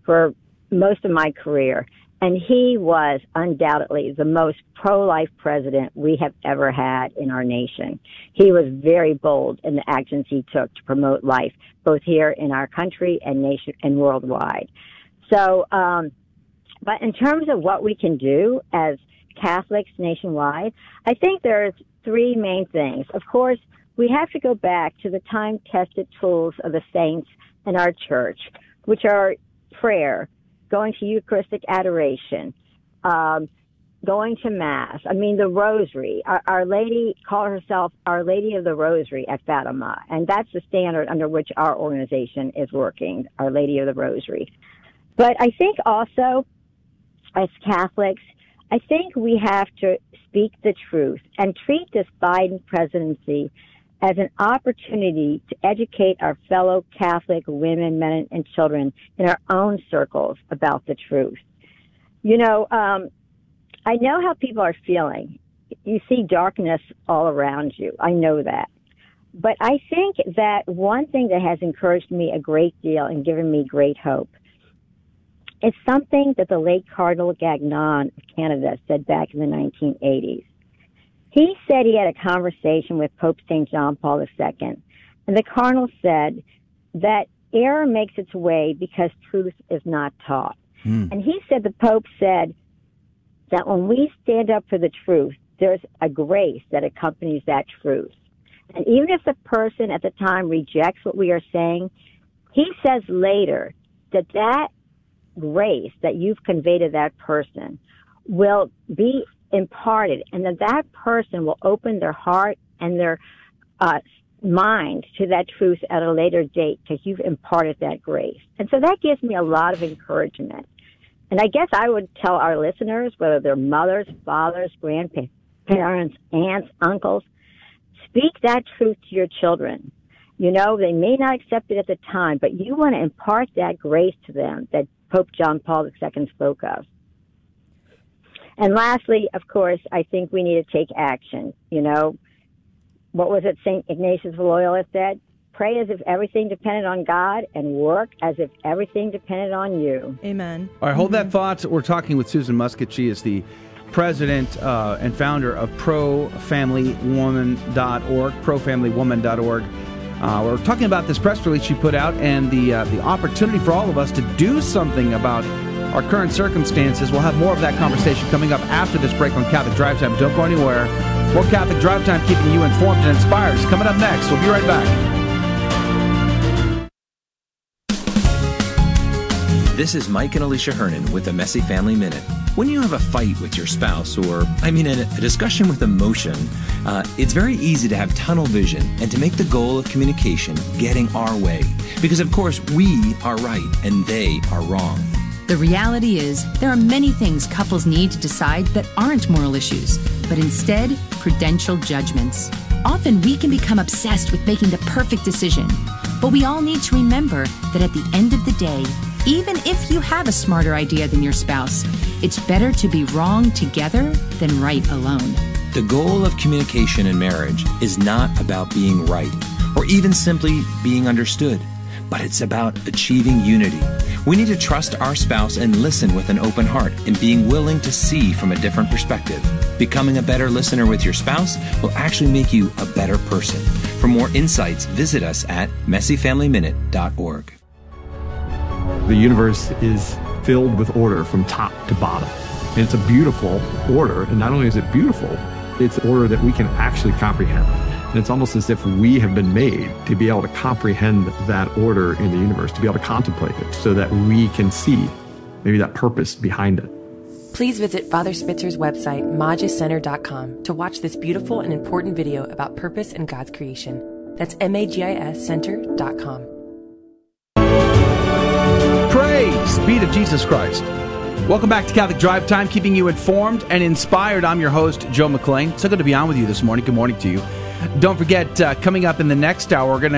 for most of my career. And he was undoubtedly the most pro-life president we have ever had in our nation. He was very bold in the actions he took to promote life, both here in our country and nation and worldwide. So, um, but in terms of what we can do as Catholics nationwide, I think there's three main things. Of course, we have to go back to the time tested tools of the saints in our church, which are prayer, going to Eucharistic adoration, um, going to Mass. I mean, the Rosary. Our, Our, Lady called herself Our Lady of the Rosary at Fatima, and that's the standard under which our organization is working, Our Lady of the Rosary. But I think also, as Catholics, I think we have to speak the truth and treat this Biden presidency as an opportunity to educate our fellow Catholic women, men, and children in our own circles about the truth. You know, um, I know how people are feeling. You see darkness all around you. I know that. But I think that one thing that has encouraged me a great deal and given me great hope is something that the late Cardinal Gagnon of Canada said back in the 1980s. He said he had a conversation with Pope St. John Paul II, and the Cardinal said that error makes its way because truth is not taught. Mm. And he said the Pope said that when we stand up for the truth, there's a grace that accompanies that truth. And even if the person at the time rejects what we are saying, he says later that that grace that you've conveyed to that person will be imparted and that that person will open their heart and their uh, mind to that truth at a later date because you've imparted that grace. And so that gives me a lot of encouragement. And I guess I would tell our listeners, whether they're mothers, fathers, grandparents, aunts, uncles, speak that truth to your children. You know, they may not accept it at the time, but you want to impart that grace to them that Pope John Paul II spoke of. And lastly, of course, I think we need to take action. You know, what was it St. Ignatius of Loyola said? Pray as if everything depended on God and work as if everything depended on you. Amen. All right, hold that thought. We're talking with Susan Muscat. She is the president uh, and founder of ProFamilyWoman.org, ProFamilyWoman.org. Uh, we're talking about this press release she put out and the uh, the opportunity for all of us to do something about our current circumstances. We'll have more of that conversation coming up after this break on Catholic Drive Time. Don't go anywhere. More Catholic Drive Time keeping you informed and inspired coming up next. We'll be right back. This is Mike and Alicia Hernon with the Messy Family Minute. When you have a fight with your spouse, or, I mean, a, a discussion with emotion, uh, it's very easy to have tunnel vision and to make the goal of communication getting our way. Because, of course, we are right and they are wrong. The reality is, there are many things couples need to decide that aren't moral issues, but instead prudential judgments. Often we can become obsessed with making the perfect decision, but we all need to remember that at the end of the day, even if you have a smarter idea than your spouse, it's better to be wrong together than right alone. The goal of communication in marriage is not about being right or even simply being understood, but it's about achieving unity. We need to trust our spouse and listen with an open heart and being willing to see from a different perspective. Becoming a better listener with your spouse will actually make you a better person. For more insights, visit us at messyfamilyminute.org. The universe is filled with order from top to bottom. And it's a beautiful order. And not only is it beautiful, it's order that we can actually comprehend. And it's almost as if we have been made to be able to comprehend that order in the universe, to be able to contemplate it so that we can see maybe that purpose behind it. Please visit Father Spitzer's website, magiscenter.com, to watch this beautiful and important video about purpose and God's creation. That's M-A-G-I-S center.com. Praise be to Jesus Christ. Welcome back to Catholic Drive Time, keeping you informed and inspired. I'm your host, Joe McClain. So good to be on with you this morning. Good morning to you. Don't forget, uh, coming up in the next hour, we're going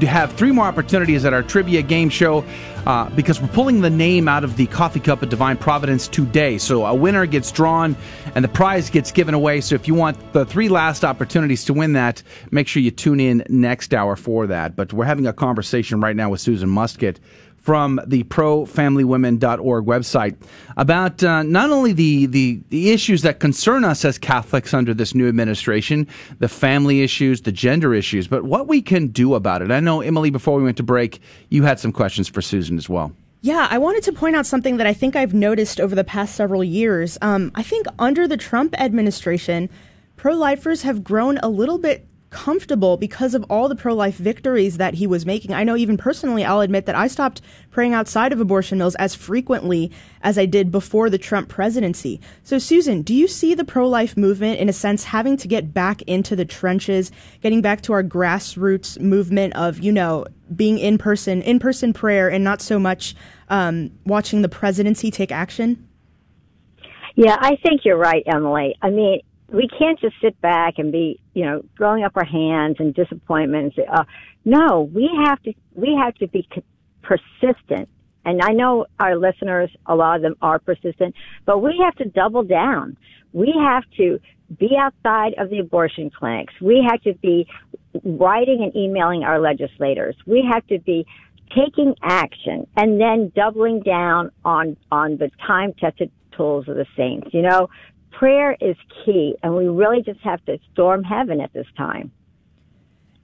to have three more opportunities at our trivia game show uh, because we're pulling the name out of the Coffee Cup of Divine Providence today. So a winner gets drawn and the prize gets given away. So if you want the three last opportunities to win that, make sure you tune in next hour for that. But we're having a conversation right now with Susan Muscat from the profamilywomen.org website about uh, not only the, the, the issues that concern us as Catholics under this new administration, the family issues, the gender issues, but what we can do about it. I know, Emily, before we went to break, you had some questions for Susan as well. Yeah, I wanted to point out something that I think I've noticed over the past several years. Um, I think under the Trump administration, pro lifers have grown a little bit comfortable because of all the pro life victories that he was making. I know, even personally, I'll admit that I stopped praying outside of abortion mills as frequently as I did before the Trump presidency. So, Susan, do you see the pro life movement, in a sense, having to get back into the trenches, getting back to our grassroots movement of, you know, being in person, in person prayer, and not so much um, watching the presidency take action? Yeah, I think you're right, Emily. I mean, we can't just sit back and be, you know, throwing up our hands in disappointment and say, "Oh, no, we have to, we have to be persistent. And I know our listeners, a lot of them are persistent, but we have to double down. We have to be outside of the abortion clinics. We have to be writing and emailing our legislators. We have to be taking action and then doubling down on, on the time tested tools of the saints. You know, prayer is key, and we really just have to storm heaven at this time.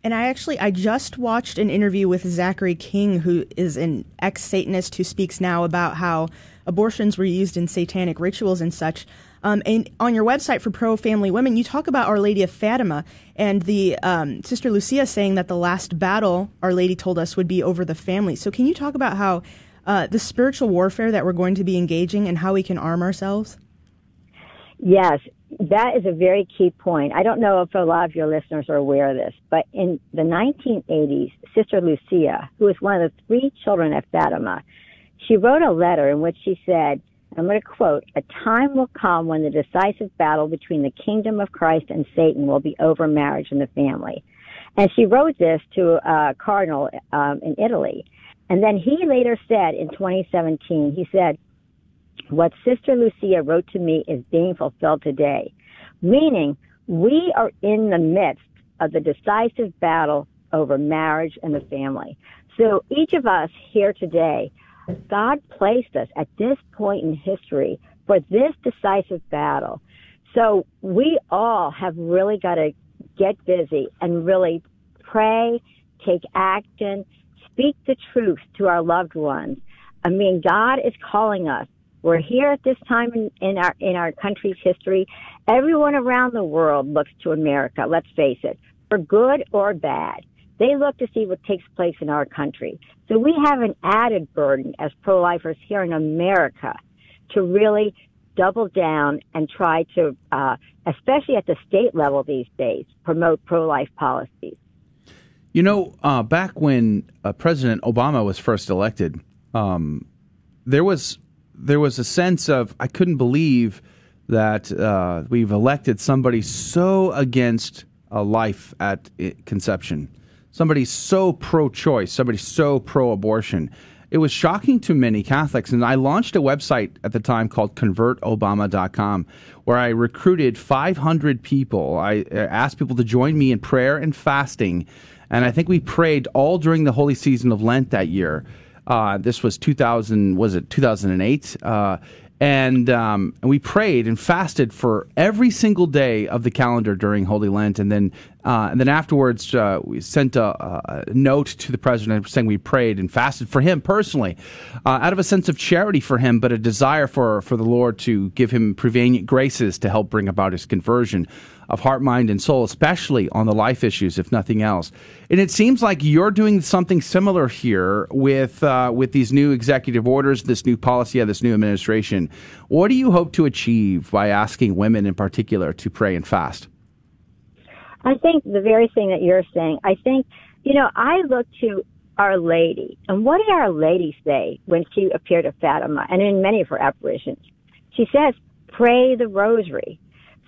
And I actually I just watched an interview with Zachary King, who is an ex Satanist who speaks now about how abortions were used in satanic rituals and such. Um, and on your website for pro family women, you talk about Our Lady of Fatima and the um, Sister Lucia saying that the last battle Our Lady told us would be over the family. So, can you talk about how uh, the spiritual warfare that we're going to be engaging and how we can arm ourselves? Yes, that is a very key point. I don't know if a lot of your listeners are aware of this, but in the 1980s, Sister Lucia, who was one of the three children of Fatima, she wrote a letter in which she said, I'm going to quote, a time will come when the decisive battle between the kingdom of Christ and Satan will be over marriage and the family. And she wrote this to a cardinal um, in Italy. And then he later said in 2017, he said, what Sister Lucia wrote to me is being fulfilled today, meaning we are in the midst of the decisive battle over marriage and the family. So each of us here today, God placed us at this point in history for this decisive battle. So we all have really got to get busy and really pray, take action, speak the truth to our loved ones. I mean, God is calling us we're here at this time in, in our in our country's history. Everyone around the world looks to America. Let's face it, for good or bad. They look to see what takes place in our country. So we have an added burden as pro-lifers here in America to really double down and try to, uh, especially at the state level these days, promote pro-life policies. You know, uh, back when uh, President Obama was first elected, um, there was there was a sense of I couldn't believe that uh, we've elected somebody so against a life at conception, somebody so pro-choice, somebody so pro-abortion. It was shocking to many Catholics, and I launched a website at the time called ConvertObama.com, where I recruited 500 people. I uh, asked people to join me in prayer and fasting, and I think we prayed all during the holy season of Lent that year. Uh, this was 2000, was it 2008? Uh, and um, and we prayed and fasted for every single day of the calendar during Holy Lent, and then uh, and then afterwards uh, we sent a, a, note to the president saying we prayed and fasted for him personally, uh, out of a sense of charity for him, but a desire for for the Lord to give him prevenient graces to help bring about his conversion of heart, mind, and soul, especially on the life issues, if nothing else. And it seems like you're doing something similar here with uh, with these new executive orders, this new policy of this new administration. What do you hope to achieve by asking women in particular to pray and fast? I think the very thing that you're saying. I think you know I look to our Lady, and what did Our Lady say when she appeared at Fatima, and in many of her apparitions? She says, "Pray the Rosary."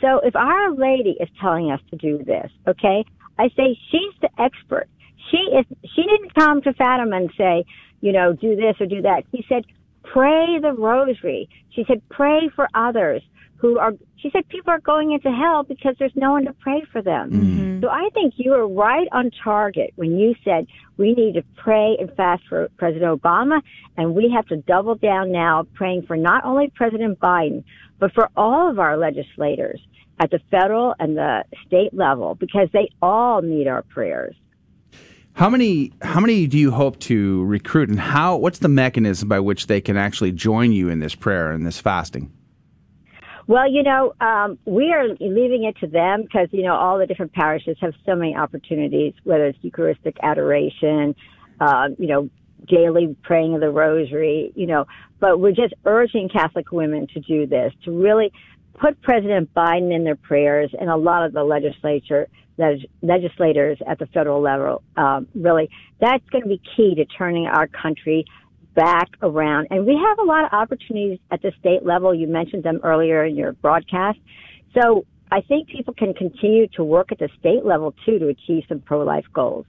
So if Our Lady is telling us to do this, okay, I say she's the expert. She is. She didn't come to Fatima and say, you know, do this or do that. She said, pray the Rosary. She said, pray for others who are. She said people are going into hell because there's no one to pray for them. Mm-hmm. So I think you were right on target when you said we need to pray and fast for President Obama, and we have to double down now, praying for not only President Biden but for all of our legislators at the federal and the state level because they all need our prayers. How many how many do you hope to recruit and how what's the mechanism by which they can actually join you in this prayer and this fasting? Well, you know, um, we are leaving it to them because, you know, all the different parishes have so many opportunities, whether it's Eucharistic adoration, uh, you know, daily praying of the rosary, you know, but we're just urging Catholic women to do this, to really put President Biden in their prayers and a lot of the legislature legislators at the federal level. Um, really, that's going to be key to turning our country back around. And we have a lot of opportunities at the state level. You mentioned them earlier in your broadcast. So I think people can continue to work at the state level too to achieve some pro-life goals.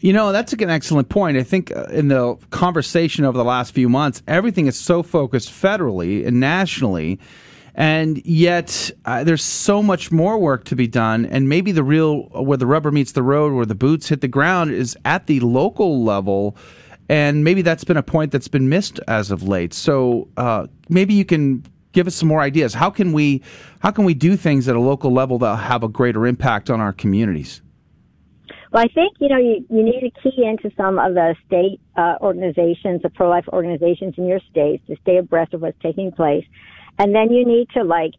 You know, that's an excellent point. I think uh, in the conversation over the last few months, everything is so focused federally and nationally and yet uh, there's so much more work to be done and maybe the real where the rubber meets the road where the boots hit the ground is at the local level and maybe that's been a point that's been missed as of late. So uh, maybe you can give us some more ideas. How can we how can we do things at a local level that have a greater impact on our communities? Well, I think you know you, you need to key into some of the state uh, organizations, the pro-life organizations in your states, to stay abreast of what's taking place. And then you need to like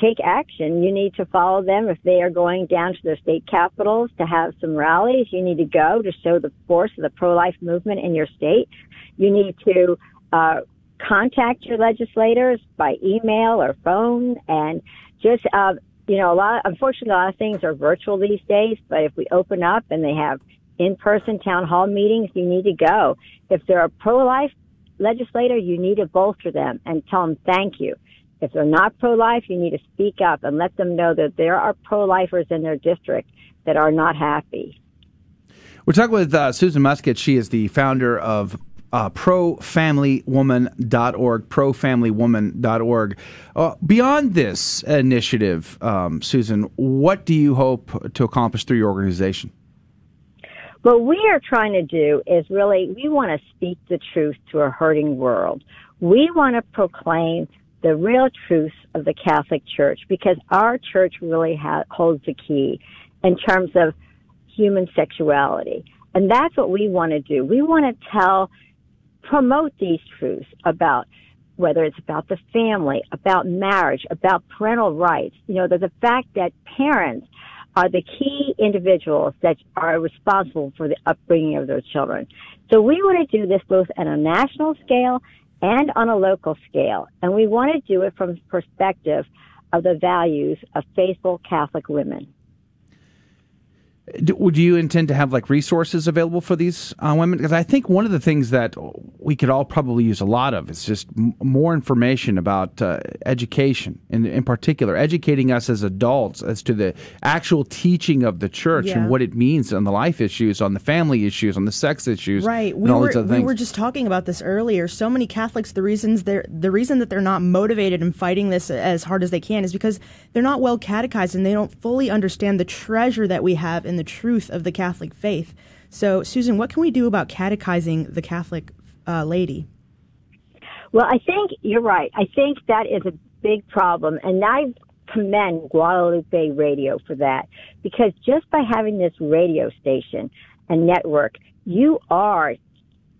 take action. You need to follow them if they are going down to their state capitals to have some rallies. You need to go to show the force of the pro-life movement in your state. You need to uh, contact your legislators by email or phone and just uh, you know a lot. Unfortunately, a lot of things are virtual these days. But if we open up and they have in-person town hall meetings, you need to go. If they're a pro-life legislator, you need to bolster them and tell them thank you if they're not pro-life, you need to speak up and let them know that there are pro-lifers in their district that are not happy. We're talking with uh, Susan Muscat. She is the founder of uh, profamilywoman.org, profamilywoman.org. Uh, beyond this initiative, um, Susan, what do you hope to accomplish through your organization? What we are trying to do is really, we want to speak the truth to a hurting world. We want to proclaim the real truths of the Catholic Church because our church really ha- holds the key in terms of human sexuality. And that's what we want to do. We want to tell, promote these truths about whether it's about the family, about marriage, about parental rights. You know, the fact that parents are the key individuals that are responsible for the upbringing of their children. So we want to do this both at a national scale and on a local scale. And we want to do it from the perspective of the values of faithful Catholic women. Would you intend to have like resources available for these uh, women? Because I think one of the things that we could all probably use a lot of is just m- more information about uh, education, in, in particular, educating us as adults as to the actual teaching of the church yeah. and what it means on the life issues, on the family issues, on the sex issues, right? We were we were just talking about this earlier. So many Catholics, the reasons they're the reason that they're not motivated and fighting this as hard as they can is because they're not well catechized and they don't fully understand the treasure that we have in the truth of the Catholic faith. So, Susan, what can we do about catechizing the Catholic uh, lady? Well, I think you're right. I think that is a big problem, and I commend Guadalupe Radio for that because just by having this radio station and network, you are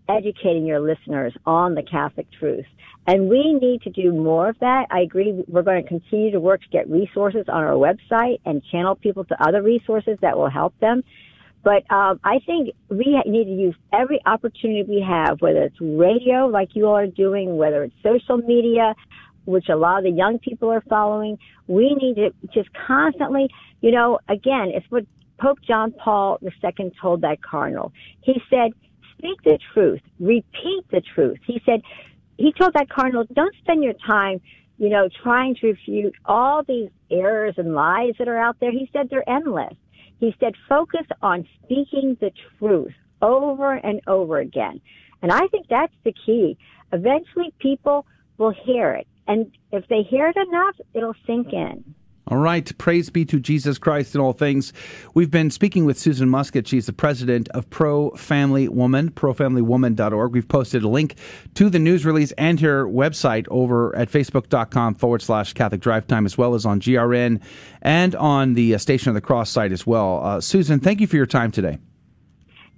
educating your listeners on the Catholic truth. And we need to do more of that. I agree. We're going to continue to work to get resources on our website and channel people to other resources that will help them. But um, I think we need to use every opportunity we have, whether it's radio, like you all are doing, whether it's social media, which a lot of the young people are following. We need to just constantly, you know, again, it's what Pope John Paul II told that cardinal. He said, speak the truth, repeat the truth. He said, he told that cardinal, don't spend your time, you know, trying to refute all these errors and lies that are out there. He said they're endless. He said, focus on speaking the truth over and over again. And I think that's the key. Eventually people will hear it. And if they hear it enough, it'll sink in. All right. Praise be to Jesus Christ in all things. We've been speaking with Susan Muscat. She's the president of Pro Family Woman, profamilywoman.org. We've posted a link to the news release and her website over at facebook.com forward slash Catholic Drive Time, as well as on GRN and on the uh, Station of the Cross site as well. Uh, Susan, thank you for your time today.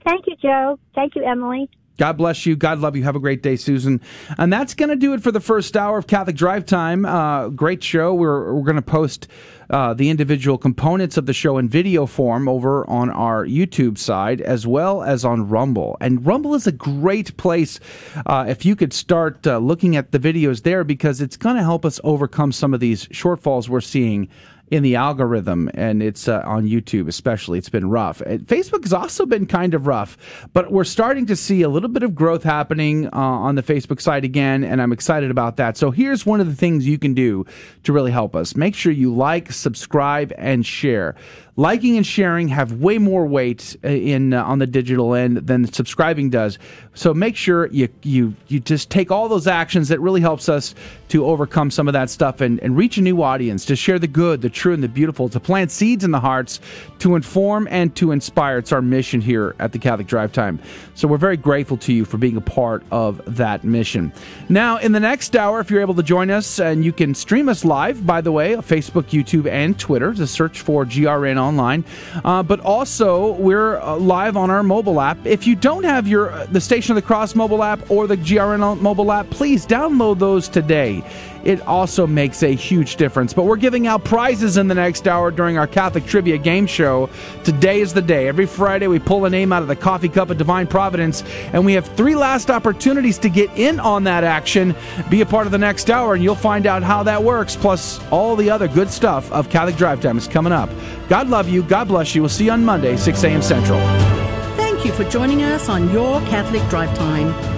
Thank you, Joe. Thank you, Emily. God bless you. God love you. Have a great day, Susan. And that's going to do it for the first hour of Catholic Drive Time. Uh, great show. We're, we're going to post uh, the individual components of the show in video form over on our YouTube side as well as on Rumble. And Rumble is a great place uh, if you could start uh, looking at the videos there because it's going to help us overcome some of these shortfalls we're seeing in the algorithm, and it's uh, on YouTube especially. It's been rough. And Facebook has also been kind of rough, but we're starting to see a little bit of growth happening uh, on the Facebook side again, and I'm excited about that. So here's one of the things you can do to really help us. Make sure you like, subscribe, and share liking and sharing have way more weight uh, in uh, on the digital end than subscribing does. So make sure you you you just take all those actions that really helps us to overcome some of that stuff and, and reach a new audience, to share the good, the true, and the beautiful, to plant seeds in the hearts, to inform and to inspire. It's our mission here at the Catholic Drive Time. So we're very grateful to you for being a part of that mission. Now, in the next hour, if you're able to join us, and you can stream us live, by the way, Facebook, YouTube, and Twitter. To search for GRN online. Uh, but also, we're uh, live on our mobile app. If you don't have your uh, the Station of the Cross mobile app or the GRN mobile app, please download those today. It also makes a huge difference. But we're giving out prizes in the next hour during our Catholic Trivia Game Show. Today is the day. Every Friday, we pull a name out of the coffee cup of divine providence, and we have three last opportunities to get in on that action. Be a part of the next hour, and you'll find out how that works. Plus, all the other good stuff of Catholic Drive Time is coming up. God love you. God bless you. We'll see you on Monday, 6 a.m. Central. Thank you for joining us on your Catholic Drive Time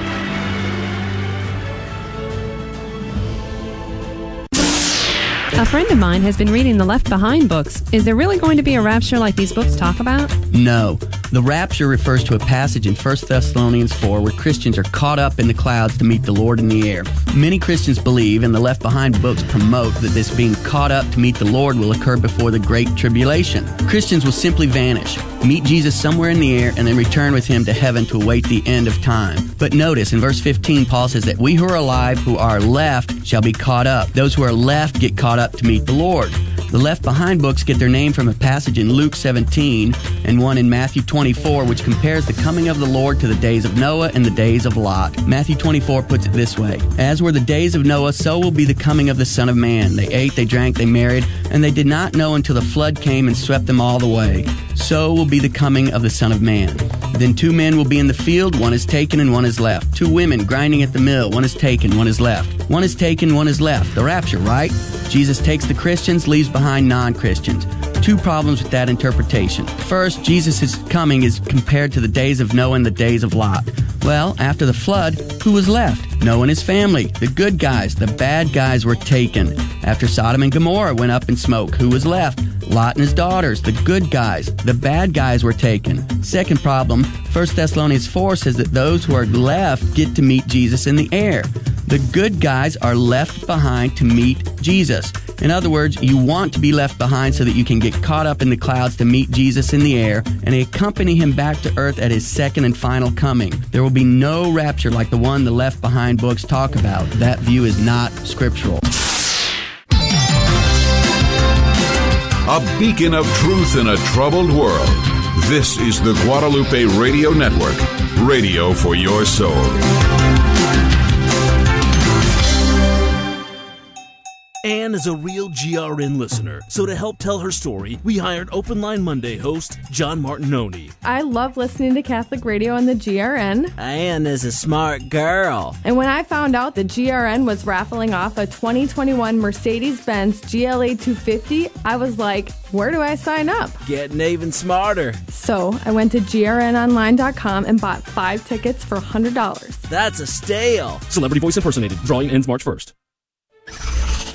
A friend of mine has been reading the Left Behind books. Is there really going to be a rapture like these books talk about? No. The rapture refers to a passage in 1 Thessalonians 4 where Christians are caught up in the clouds to meet the Lord in the air. Many Christians believe, and the Left Behind books promote, that this being caught up to meet the Lord will occur before the Great Tribulation. Christians will simply vanish, meet Jesus somewhere in the air, and then return with him to heaven to await the end of time. But notice, in verse 15, Paul says that we who are alive, who are left, shall be caught up. Those who are left get caught up to meet the Lord. The Left Behind books get their name from a passage in Luke 17 and one in Matthew 24, which compares the coming of the Lord to the days of Noah and the days of Lot. Matthew 24 puts it this way As were the days of Noah, so will be the coming of the Son of Man. They ate, they drank, they married, and they did not know until the flood came and swept them all away. So will be the coming of the Son of Man. Then two men will be in the field, one is taken and one is left. Two women grinding at the mill, one is taken, one is left. One is taken, one is left. The rapture, right? Jesus takes the Christians, leaves behind non Christians. Two problems with that interpretation. First, Jesus' coming is compared to the days of Noah and the days of Lot. Well, after the flood, who was left? Noah and his family, the good guys, the bad guys were taken. After Sodom and Gomorrah went up in smoke, who was left? Lot and his daughters, the good guys, the bad guys were taken. Second problem, 1 Thessalonians 4 says that those who are left get to meet Jesus in the air. The good guys are left behind to meet Jesus. In other words, you want to be left behind so that you can get caught up in the clouds to meet Jesus in the air and accompany him back to earth at his second and final coming. There will be no rapture like the one the Left Behind books talk about. That view is not scriptural. A beacon of truth in a troubled world. This is the Guadalupe Radio Network, radio for your soul. Anne is a real GRN listener, so to help tell her story, we hired Open Line Monday host John Martignoni. I love listening to Catholic radio on the GRN. Anne is a smart girl. And when I found out that GRN was raffling off a 2021 Mercedes Benz GLA 250, I was like, where do I sign up? Getting even smarter. So I went to grnonline.com and bought five tickets for $100. That's a steal. Celebrity voice impersonated. Drawing ends March 1st.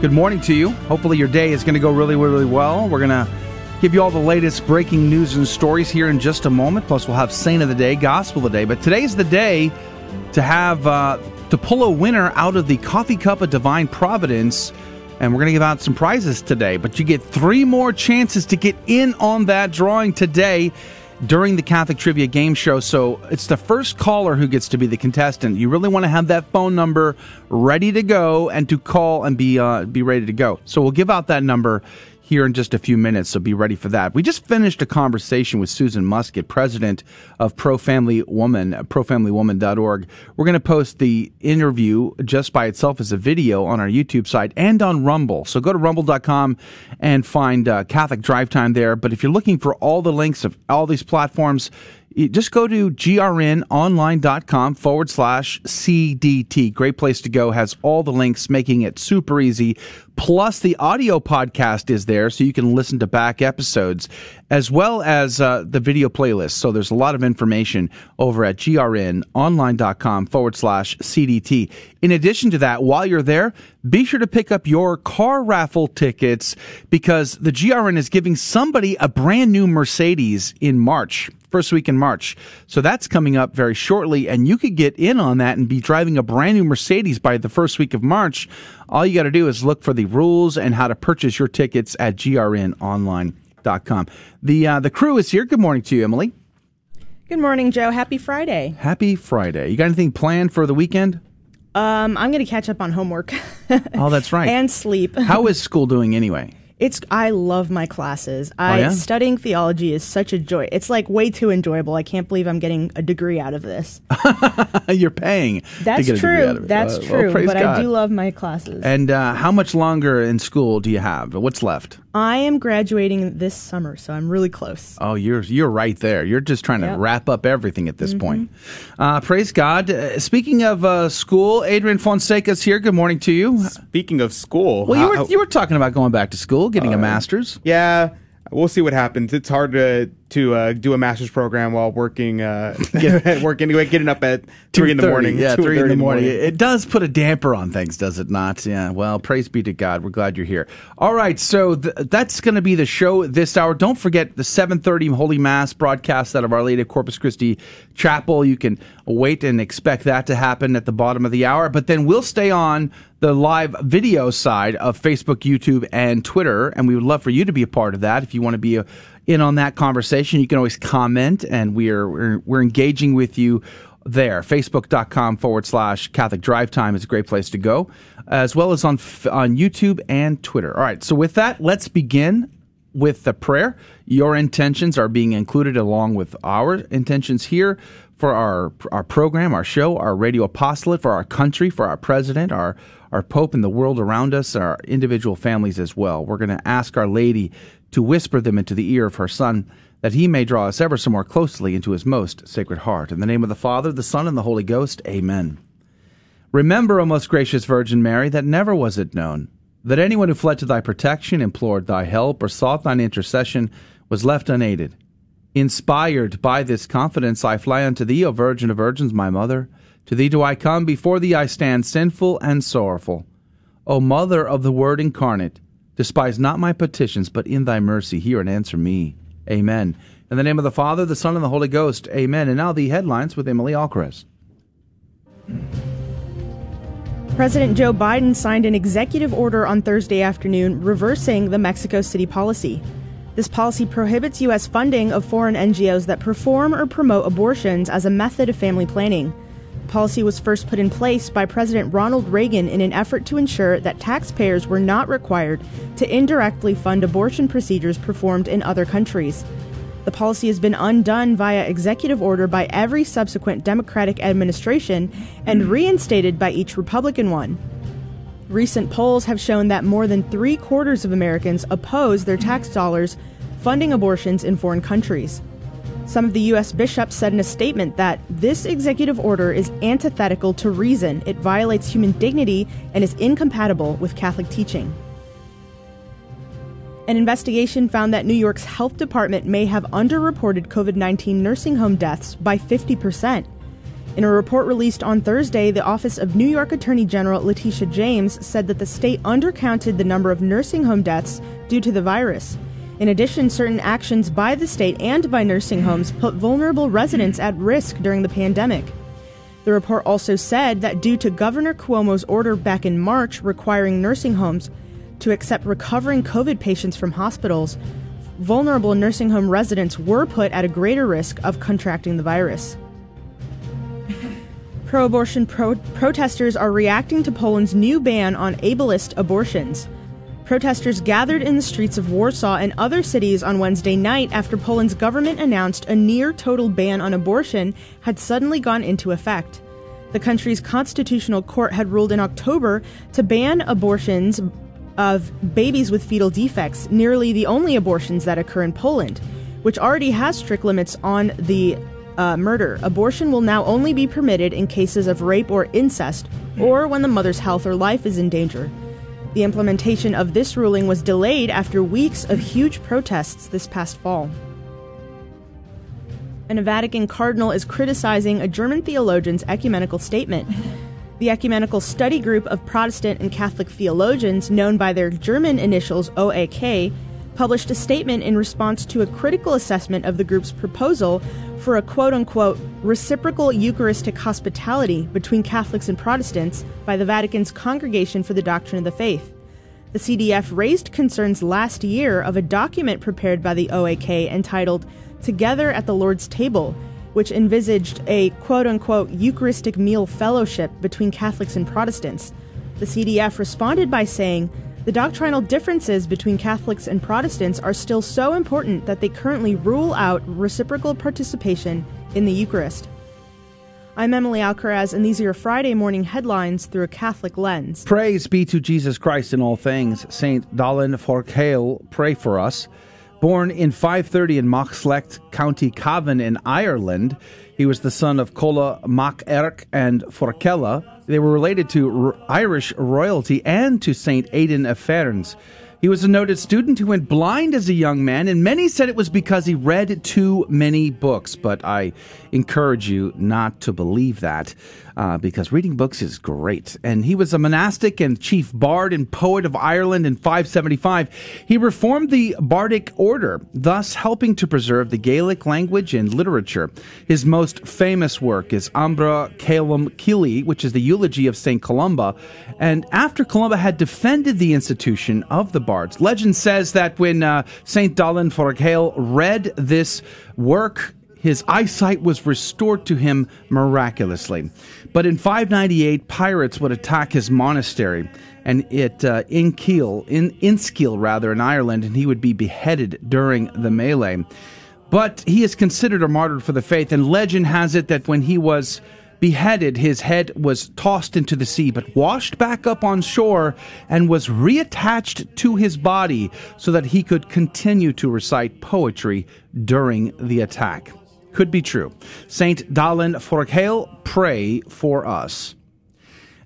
Good morning to you. Hopefully, your day is going to go really, really well. We're going to give you all the latest breaking news and stories here in just a moment. Plus, we'll have Saint of the Day, Gospel of the Day. But today's the day to have uh, to pull a winner out of the Coffee Cup of Divine Providence. And we're going to give out some prizes today. But you get three more chances to get in on that drawing today during the Catholic Trivia Game Show. So it's the first caller who gets to be the contestant. You really want to have that phone number ready to go and to call and be uh, be ready to go. So we'll give out that number here in just a few minutes, so be ready for that. We just finished a conversation with Susan Muscat, president of Pro Family Woman, profamilywoman.org. We're going to post the interview just by itself as a video on our YouTube site and on Rumble. So go to rumble.com and find uh, Catholic Drive Time there. But if you're looking for all the links of all these platforms, just go to grnonline.com forward slash CDT. Great place to go. Has all the links, making it super easy. Plus, the audio podcast is there, so you can listen to back episodes as well as uh, the video playlist. So there's a lot of information over at grnonline.com forward slash CDT. In addition to that, while you're there, be sure to pick up your car raffle tickets because the GRN is giving somebody a brand new Mercedes in March first week in March. So that's coming up very shortly, and you could get in on that and be driving a brand new Mercedes by the first week of March. All you got to do is look for the rules and how to purchase your tickets at grnonline.com. The uh, the crew is here. Good morning to you, Emily. Good morning, Joe. Happy Friday. Happy Friday. You got anything planned for the weekend? Um, I'm going to catch up on homework. oh, that's right. and sleep. How is school doing anyway? It's I love my classes. I oh, yeah? studying theology is such a joy. It's like way too enjoyable. I can't believe I'm getting a degree out of this. You're paying. That's true. That's uh, true. Well, but God. I do love my classes. And uh, how much longer in school do you have? What's left? I am graduating this summer, so I'm really close. Oh, you're you're right there. You're just trying Yep. to wrap up everything at this Mhm. point. Uh, praise God. Uh, speaking of uh, school, Adrian Fonseca's here. Good morning to you. Speaking of school, Well, you how- were you were talking about going back to school, getting a Uh, master's. Yeah, we'll see what happens. It's hard to to uh, do a master's program while working uh, working getting up at three in the morning. Yeah, 2:30 three in the morning. It does put a damper on things, does it not? Yeah. Well, praise be to God. We're glad you're here. All right, so th- that's going to be the show this hour. Don't forget the 7:30 Holy Mass broadcast out of Our Lady of Corpus Christi Chapel. You can wait and expect that to happen at the bottom of the hour, but then we'll stay on the live video side of Facebook, YouTube, and Twitter, and we would love for you to be a part of that. If you want to be a in on that conversation, you can always comment, and we are we're, we're engaging with you there. Facebook.com forward slash Catholic Drive Time is a great place to go, as well as on on YouTube and Twitter. All right, so with that, let's begin with the prayer. Your intentions are being included along with our intentions here for our our program, our show, our radio apostolate, for our country, for our president, our our Pope and the world around us, our individual families as well. We're going to ask Our Lady to whisper them into the ear of her Son, that he may draw us ever so more closely into his most sacred heart. In the name of the Father, the Son, and the Holy Ghost, amen. Remember, O most gracious Virgin Mary, that never was it known that anyone who fled to thy protection, implored thy help, or sought thine intercession was left unaided. Inspired by this confidence, I fly unto thee, O Virgin of Virgins, my mother. To thee do I come, before thee I stand sinful and sorrowful. O Mother of the Word incarnate, despise not my petitions, but in thy mercy hear and answer me. Amen. In the name of the Father, the Son, and the Holy Ghost. Amen. And now the headlines with Emily Alcrest. President Joe Biden signed an executive order on Thursday afternoon reversing the Mexico City policy. This policy prohibits U.S. funding of foreign NGOs that perform or promote abortions as a method of family planning. The policy was first put in place by President Ronald Reagan in an effort to ensure that taxpayers were not required to indirectly fund abortion procedures performed in other countries. The policy has been undone via executive order by every subsequent Democratic administration and reinstated by each Republican one. Recent polls have shown that more than three quarters of Americans oppose their tax dollars funding abortions in foreign countries. Some of the U.S. bishops said in a statement that this executive order is antithetical to reason, it violates human dignity, and is incompatible with Catholic teaching. An investigation found that New York's health department may have underreported COVID 19 nursing home deaths by 50%. In a report released on Thursday, the Office of New York Attorney General Letitia James said that the state undercounted the number of nursing home deaths due to the virus. In addition, certain actions by the state and by nursing homes put vulnerable residents at risk during the pandemic. The report also said that due to Governor Cuomo's order back in March requiring nursing homes to accept recovering COVID patients from hospitals, vulnerable nursing home residents were put at a greater risk of contracting the virus. Pro abortion pro- protesters are reacting to Poland's new ban on ableist abortions. Protesters gathered in the streets of Warsaw and other cities on Wednesday night after Poland's government announced a near total ban on abortion had suddenly gone into effect. The country's constitutional court had ruled in October to ban abortions of babies with fetal defects, nearly the only abortions that occur in Poland, which already has strict limits on the uh, murder. Abortion will now only be permitted in cases of rape or incest, or when the mother's health or life is in danger. The implementation of this ruling was delayed after weeks of huge protests this past fall. And a Vatican cardinal is criticizing a German theologian's ecumenical statement. The Ecumenical Study Group of Protestant and Catholic Theologians, known by their German initials OAK, published a statement in response to a critical assessment of the group's proposal for a quote unquote reciprocal Eucharistic hospitality between Catholics and Protestants by the Vatican's Congregation for the Doctrine of the Faith. The CDF raised concerns last year of a document prepared by the OAK entitled Together at the Lord's Table which envisaged a quote unquote Eucharistic meal fellowship between Catholics and Protestants. The CDF responded by saying, the doctrinal differences between Catholics and Protestants are still so important that they currently rule out reciprocal participation in the Eucharist. I'm Emily Alcaraz, and these are your Friday morning headlines through a Catholic lens. Praise be to Jesus Christ in all things. Saint Dallan Forgaill, pray for us. Born in 530 in Machslecht, County Cavan in Ireland, he was the son of Colla Mac Eric and Forkella. They were related to R- Irish royalty and to Saint Aidan of Ferns. He was a noted student who went blind as a young man, and many said it was because he read too many books. But I encourage you not to believe that, uh, because reading books is great. And he was a monastic and chief bard and poet of Ireland in 575. He reformed the bardic order, thus helping to preserve the Gaelic language and literature. His most famous work is Amra Choluim Chille, which is the eulogy of St. Columba. And after Columba had defended the institution of the bards, legend says that when uh, St. Dallan Forgaill read this work, his eyesight was restored to him miraculously. But in 598, pirates would attack his monastery, and it uh, in Kiel, in Inishkeel rather, in Ireland, and he would be beheaded during the melee. But he is considered a martyr for the faith, and legend has it that when he was beheaded, his head was tossed into the sea, but washed back up on shore and was reattached to his body so that he could continue to recite poetry during the attack. Could be true. Saint Dallan Forgaill, pray for us.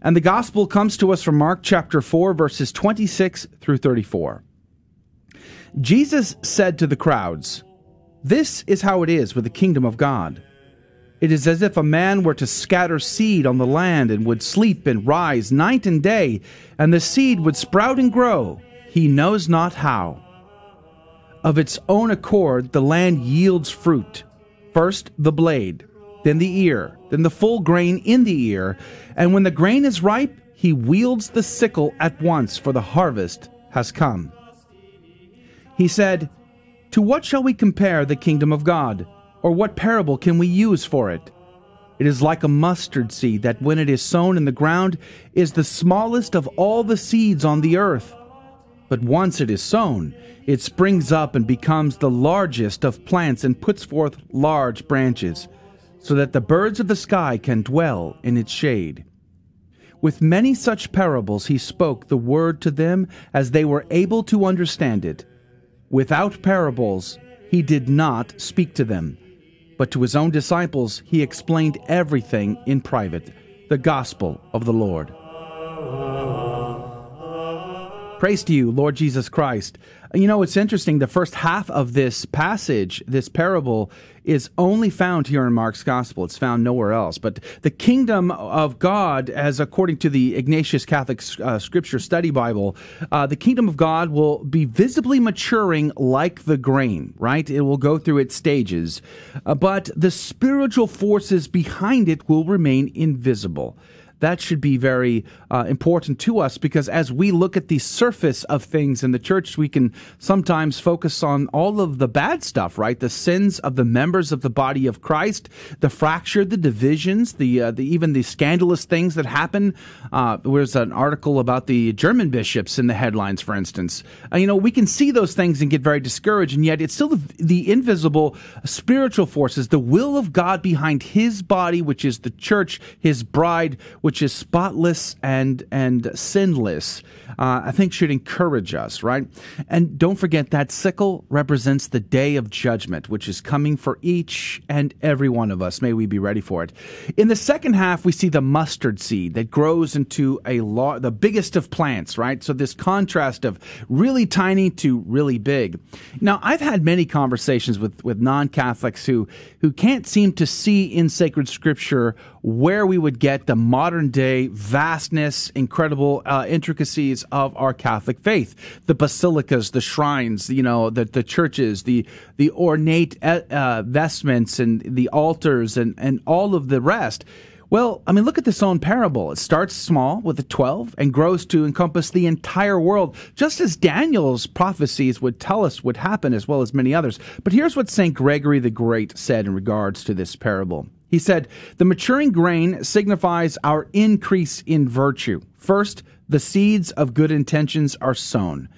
And the gospel comes to us from Mark chapter 4, verses 26 through 34. Jesus said to the crowds, This is how it is with the kingdom of God. It is as if a man were to scatter seed on the land and would sleep and rise night and day, and the seed would sprout and grow, he knows not how. Of its own accord, the land yields fruit first the blade, then the ear, then the full grain in the ear, and when the grain is ripe, he wields the sickle at once, for the harvest has come. He said, To what shall we compare the kingdom of God? Or what parable can we use for it? It is like a mustard seed that, when it is sown in the ground, is the smallest of all the seeds on the earth. But once it is sown, it springs up and becomes the largest of plants and puts forth large branches, so that the birds of the sky can dwell in its shade. With many such parables he spoke the word to them as they were able to understand it. Without parables he did not speak to them but to his own disciples he explained everything in private, the gospel of the Lord. Praise to you, Lord Jesus Christ. You know, it's interesting. The first half of this passage, this parable, is only found here in Mark's gospel. It's found nowhere else. But the kingdom of God, as according to the Ignatius Catholic uh, Scripture Study Bible, uh, the kingdom of God will be visibly maturing like the grain, right? It will go through its stages. Uh, but the spiritual forces behind it will remain invisible that should be very uh, important to us because as we look at the surface of things in the church, we can sometimes focus on all of the bad stuff, right? The sins of the members of the body of Christ, the fracture, the divisions, the, uh, the even the scandalous things that happen. Uh, there's an article about the German bishops in the headlines, for instance. Uh, you know, we can see those things and get very discouraged, and yet it's still the, the invisible spiritual forces, the will of God behind His body, which is the church, His bride, which which is spotless and and sinless, uh, I think should encourage us, right? And don't forget that sickle represents the day of judgment, which is coming for each and every one of us. May we be ready for it. In the second half, we see the mustard seed that grows into a law, the biggest of plants, right? So this contrast of really tiny to really big. Now, I've had many conversations with with non Catholics who who can't seem to see in sacred scripture where we would get the modern day vastness, incredible uh, intricacies of our Catholic faith. The basilicas, the shrines, you know, the, the churches, the, the ornate uh, uh, vestments and the altars and, and all of the rest. Well, I mean, look at this own parable. It starts small with the 12 and grows to encompass the entire world, just as Daniel's prophecies would tell us would happen, as well as many others. But here's what St. Gregory the Great said in regards to this parable. He said, The maturing grain signifies our increase in virtue. First, the seeds of good intentions are sown.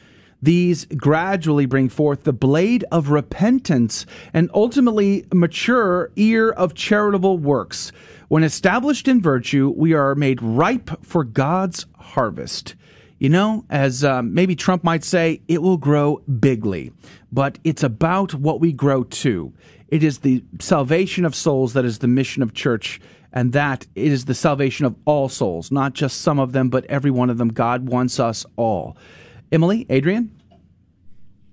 These gradually bring forth the blade of repentance and ultimately mature ear of charitable works. When established in virtue, we are made ripe for God's harvest. You know, as um, maybe Trump might say, it will grow bigly, but it's about what we grow to. It is the salvation of souls that is the mission of church, and that it is the salvation of all souls, not just some of them, but every one of them. God wants us all. Emily, Adrian?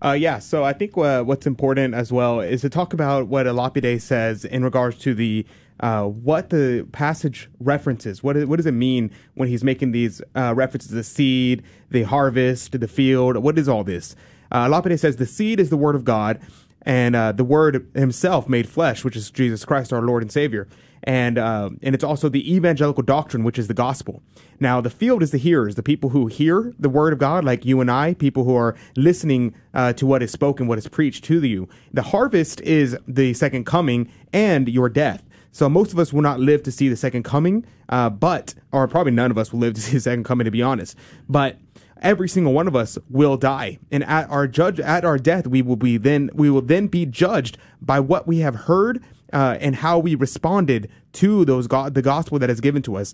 Uh, yeah, so I think uh, what's important as well is to talk about what a Lapide says in regards to the uh, what the passage references. What, is, what does it mean when he's making these uh, references to the seed, the harvest, the field? What is all this? Uh, Lapide says the seed is the word of God, and uh, the Word Himself made flesh, which is Jesus Christ, our Lord and Savior. And uh, and it's also the evangelical doctrine, which is the gospel. Now, the field is the hearers, the people who hear the word of God, like you and I, people who are listening uh, to what is spoken, what is preached to you. The harvest is the second coming and your death. So most of us will not live to see the second coming, uh, but or probably none of us will live to see the second coming, to be honest. But every single one of us will die and at our judge at our death we will be then we will then be judged by what we have heard uh, and how we responded to those go- the gospel that is given to us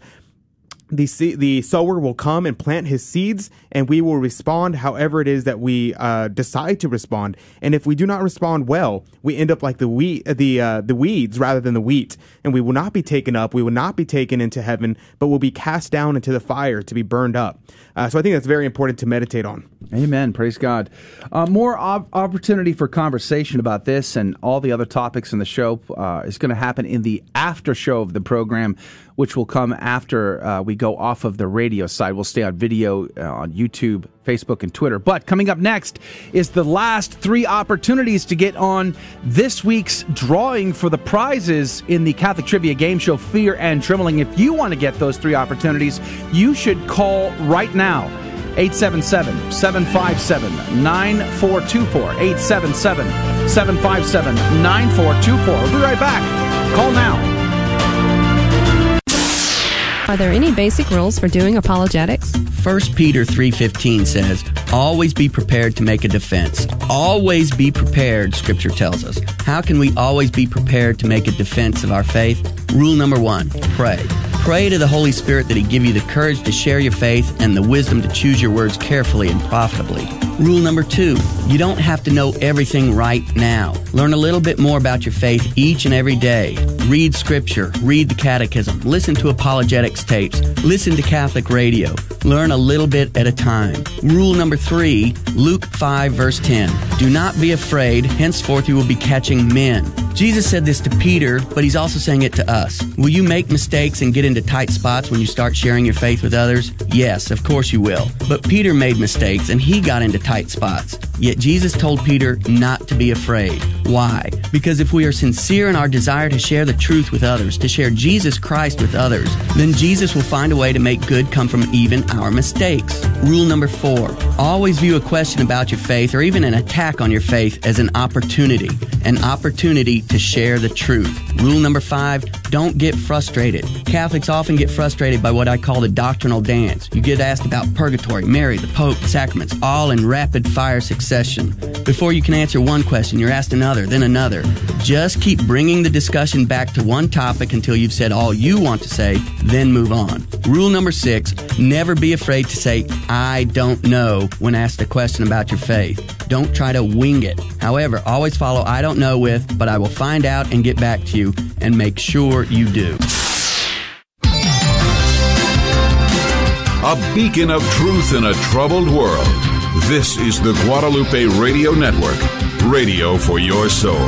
the the sower will come and plant his seeds, and we will respond however it is that we uh, decide to respond. And if we do not respond well, we end up like the wheat, the uh, the weeds rather than the wheat, and we will not be taken up. We will not be taken into heaven, but will be cast down into the fire to be burned up. Uh, so I think that's very important to meditate on. Amen. Praise God. Uh, more op- opportunity for conversation about this and all the other topics in the show uh, is going to happen in the after show of the program, which will come after uh, we go off of the radio side. We'll stay on video uh, on YouTube, Facebook, and Twitter. But coming up next is the last three opportunities to get on this week's drawing for the prizes in the Catholic Trivia Game Show, Fear and Trembling. If you want to get those three opportunities, you should call right now. 877 757 9424. 877 757 9424. We'll be right back. Call now. Are there any basic rules for doing apologetics? 1 Peter 3:15 says, "Always be prepared to make a defense." Always be prepared, scripture tells us. How can we always be prepared to make a defense of our faith? Rule number 1, pray. Pray to the Holy Spirit that he give you the courage to share your faith and the wisdom to choose your words carefully and profitably. Rule number 2, you don't have to know everything right now. Learn a little bit more about your faith each and every day. Read scripture, read the catechism, listen to apologetics tapes, listen to Catholic radio. Learn a little bit at a time. Rule number three, Luke 5, verse 10. Do not be afraid, henceforth you will be catching men. Jesus said this to Peter, but he's also saying it to us. Will you make mistakes and get into tight spots when you start sharing your faith with others? Yes, of course you will. But Peter made mistakes and he got into tight spots. Yet Jesus told Peter not to be afraid. Why? Because if we are sincere in our desire to share the truth with others, to share Jesus Christ with others, then Jesus will find a way to make good come from even our mistakes. Rule number four always view a question about your faith or even an attack on your faith as an opportunity, an opportunity to share the truth. Rule number five don't get frustrated. Catholics often get frustrated by what I call the doctrinal dance. You get asked about purgatory, Mary, the Pope, sacraments, all in rapid fire succession. Before you can answer one question, you're asked another, then another. Just keep bringing the discussion back to one topic until you've said all you want to say, then move on. Rule number six never be afraid to say, I don't know, when asked a question about your faith. Don't try to wing it. However, always follow I don't know with, but I will find out and get back to you, and make sure you do. A beacon of truth in a troubled world. This is the Guadalupe Radio Network, radio for your soul.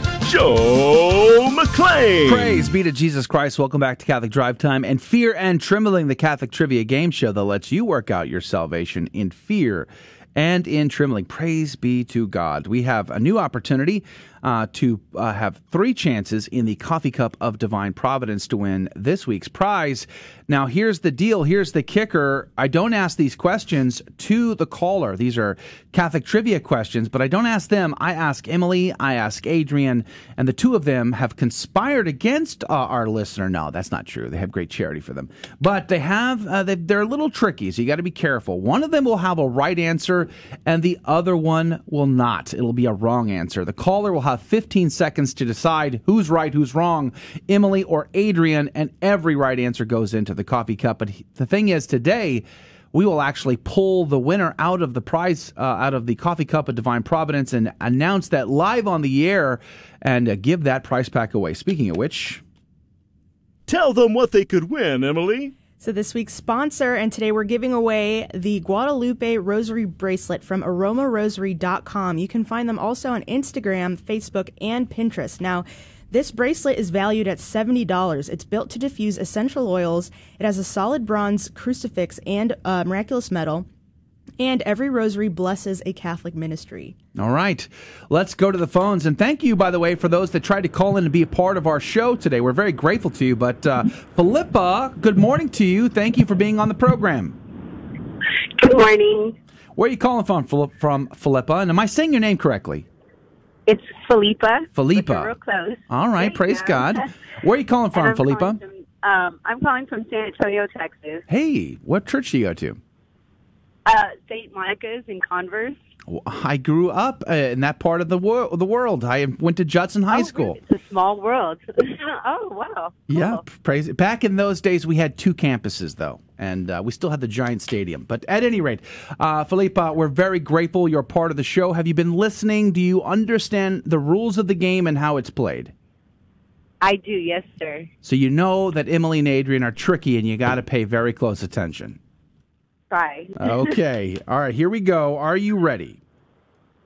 Joe McClane. Praise be to Jesus Christ. Welcome back to Catholic Drive Time and Fear and Trembling, the Catholic Trivia Game Show that lets you work out your salvation in fear and in trembling. Praise be to God. We have a new opportunity uh, to uh, have three chances in the Coffee Cup of Divine Providence to win this week's prize. Now, here's the deal. Here's the kicker. I don't ask these questions to the caller. These are Catholic trivia questions, but I don't ask them. I ask Emily, I ask Adrian, and the two of them have conspired against uh, our listener. No, that's not true. They have great charity for them, but they have uh, they, they're a little tricky, so you got to be careful. One of them will have a right answer, and the other one will not. It'll be a wrong answer. The caller will have 15 seconds to decide who's right, who's wrong, Emily or Adrian, and every right answer goes into the coffee cup. But the thing is, today we will actually pull the winner out of the prize, uh, out of the coffee cup of divine providence, and announce that live on the air and uh, give that prize pack away. Speaking of which, Tell them what they could win, Emily. So this week's sponsor, and today we're giving away the Guadalupe Rosary Bracelet from aromarosary.com. You can find them also on Instagram, Facebook, and Pinterest. Now, this bracelet is valued at $70. It's built to diffuse essential oils. It has a solid bronze crucifix and uh, miraculous medal. And every rosary blesses a Catholic ministry. All right. Let's go to the phones. And thank you, by the way, for those that tried to call in and be a part of our show today. We're very grateful to you. But uh, Philippa, good morning to you. Thank you for being on the program. Good morning. Where are you calling from, from Philippa? And am I saying your name correctly? It's Philippa. Philippa. Real close. All right. There Praise go. God. Where are you calling from, I'm Philippa? calling from- um, I'm calling from San Antonio, Texas. Hey, what church do you go to? Uh, St. Monica's in Converse. I grew up uh, in that part of the, wor- the world. I went to Judson High School. It's a small world. oh, wow. Yeah, praise. Back in those days, we had two campuses though, and uh, we still had the giant stadium. But at any rate, uh, Philippa, we're very grateful you're part of the show. Have you been listening? Do you understand the rules of the game and how it's played? I do, yes, sir. So you know that Emily and Adrian are tricky, and you got to pay very close attention. Try. Okay, all right, here we go. Are you ready?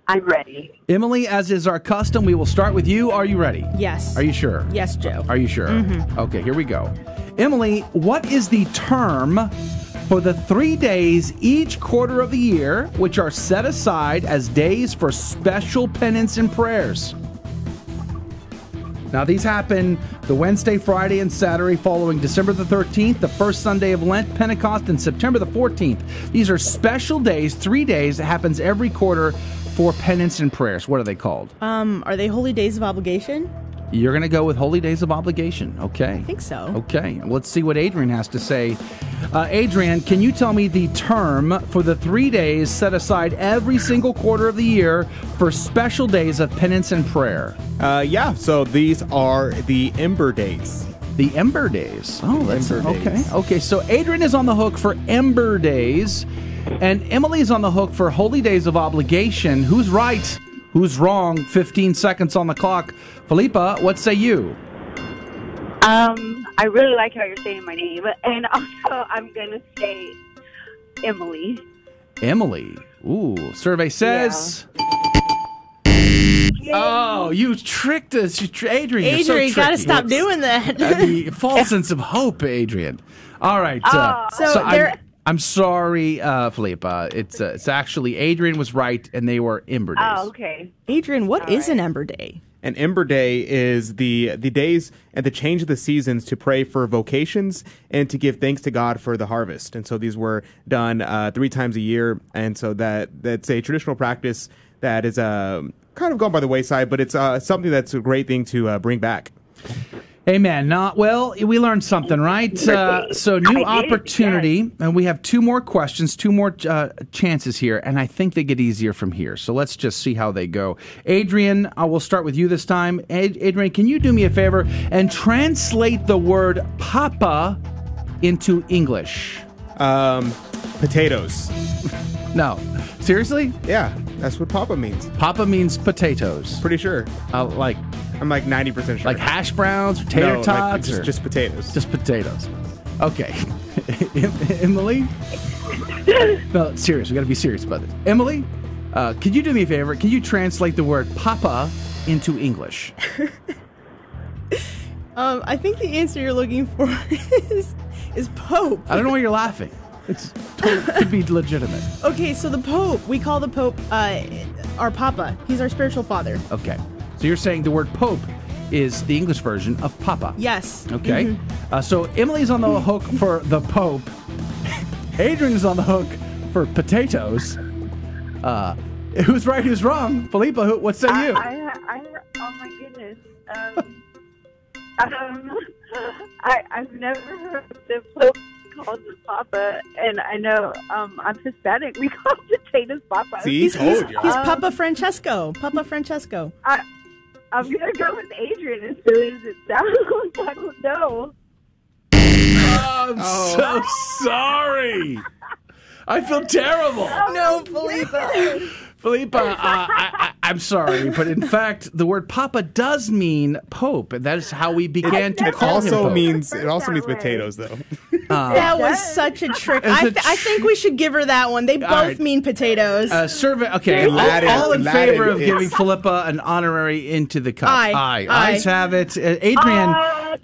I'm ready. Emily, as is our custom, we will start with you. Are you ready? Yes. Are you sure? Yes, Joe. Are you sure? Mhm. Okay, here we go. Emily, what is the term for the three days each quarter of the year which are set aside as days for special penance and prayers? Now, these happen the Wednesday, Friday, and Saturday following December the 13th, the first Sunday of Lent, Pentecost, and September the 14th. These are special days, three days, that happens every quarter for penance and prayers. What are they called? Um, are they holy days of obligation? You're going to go with Holy Days of Obligation. Okay. I think so. Okay. Let's see what Adrian has to say. Uh, Adrian, can you tell me the term for the three days set aside every single quarter of the year for special days of penance and prayer? Uh, yeah, so these are the Ember Days. The Ember Days. Oh, that's Ember okay. Days. Okay, so Adrian is on the hook for Ember Days, and Emily is on the hook for Holy Days of Obligation. Who's right? Who's wrong? 15 seconds on the clock. Philippa, what say you? Um, I really like how you're saying my name, and also I'm gonna say Emily. Emily. Ooh, survey says. Oh, you tricked us, you tr- Adrian. You're so Adrian, you gotta stop doing that. I mean, false sense of hope, Adrian. All right. Uh, Oh. So I'm, there- I'm sorry, uh, Philippa. It's uh, it's actually Adrian was right, and they were Ember days. Oh, okay. Adrian, what is an Ember Day? An Ember Day is the the days and the change of the seasons to pray for vocations and to give thanks to God for the harvest. And so these were done uh, three times a year, and so that that's a traditional practice that is uh, kind of gone by the wayside, but it's uh, something that's a great thing to uh, bring back. Amen. Not well. We learned something, right? Uh, so new opportunity, and we have two more questions, two more uh, chances here, and I think they get easier from here. So let's just see how they go. Adrian, I will start with you this time. Ad- Adrian, can you do me a favor and translate the word "papa" into English? Um, potatoes. no, seriously? Yeah, that's what Papa means. Papa means potatoes. Pretty sure. Uh, like I'm like ninety percent sure. like hash browns or tater No, like, tots just, or just potatoes. just potatoes. Okay, Emily. no, serious. We got to be serious about this. Emily, uh, could you do me a favor? Can you translate the word "papa" into English? Um, I think the answer you're looking for is is Pope. I don't know why you're laughing. It's totally, could be legitimate. Okay, so the Pope, we call the Pope uh, our Papa. He's our spiritual father. Okay, so you're saying the word "pope" is the English version of "papa." Yes. Okay. Mhm. Uh, so Emily's on the hook for the Pope. Adrian's on the hook for potatoes. Uh, who's right? Who's wrong? Philippa, who, what say you? I, I, oh my goodness. Um, um, I, I've never heard the Pope called the Papa, and I know um, I'm Hispanic. We call potatoes Papa. he's, he's, he's Um, Papa Francesco. Papa Francesco. I, I'm gonna go with Adrian as silly as it sounds. I don't know. I'm so sorry. I feel terrible. No, Philippa. Philippa, uh, I, I, I'm sorry, but in fact, the word "papa" does mean pope, and that is how we began to It call him It also pope. means it also means potatoes though. Uh, that was such a trick. It's I, a th- I think we should give her that one. They both right. mean potatoes. Uh, survey. Okay, all, Latin- all in Latin favor of is- giving Philippa an honorary into the cup. Aye. Aye. Aye. Ayes have it. Uh, Adrian,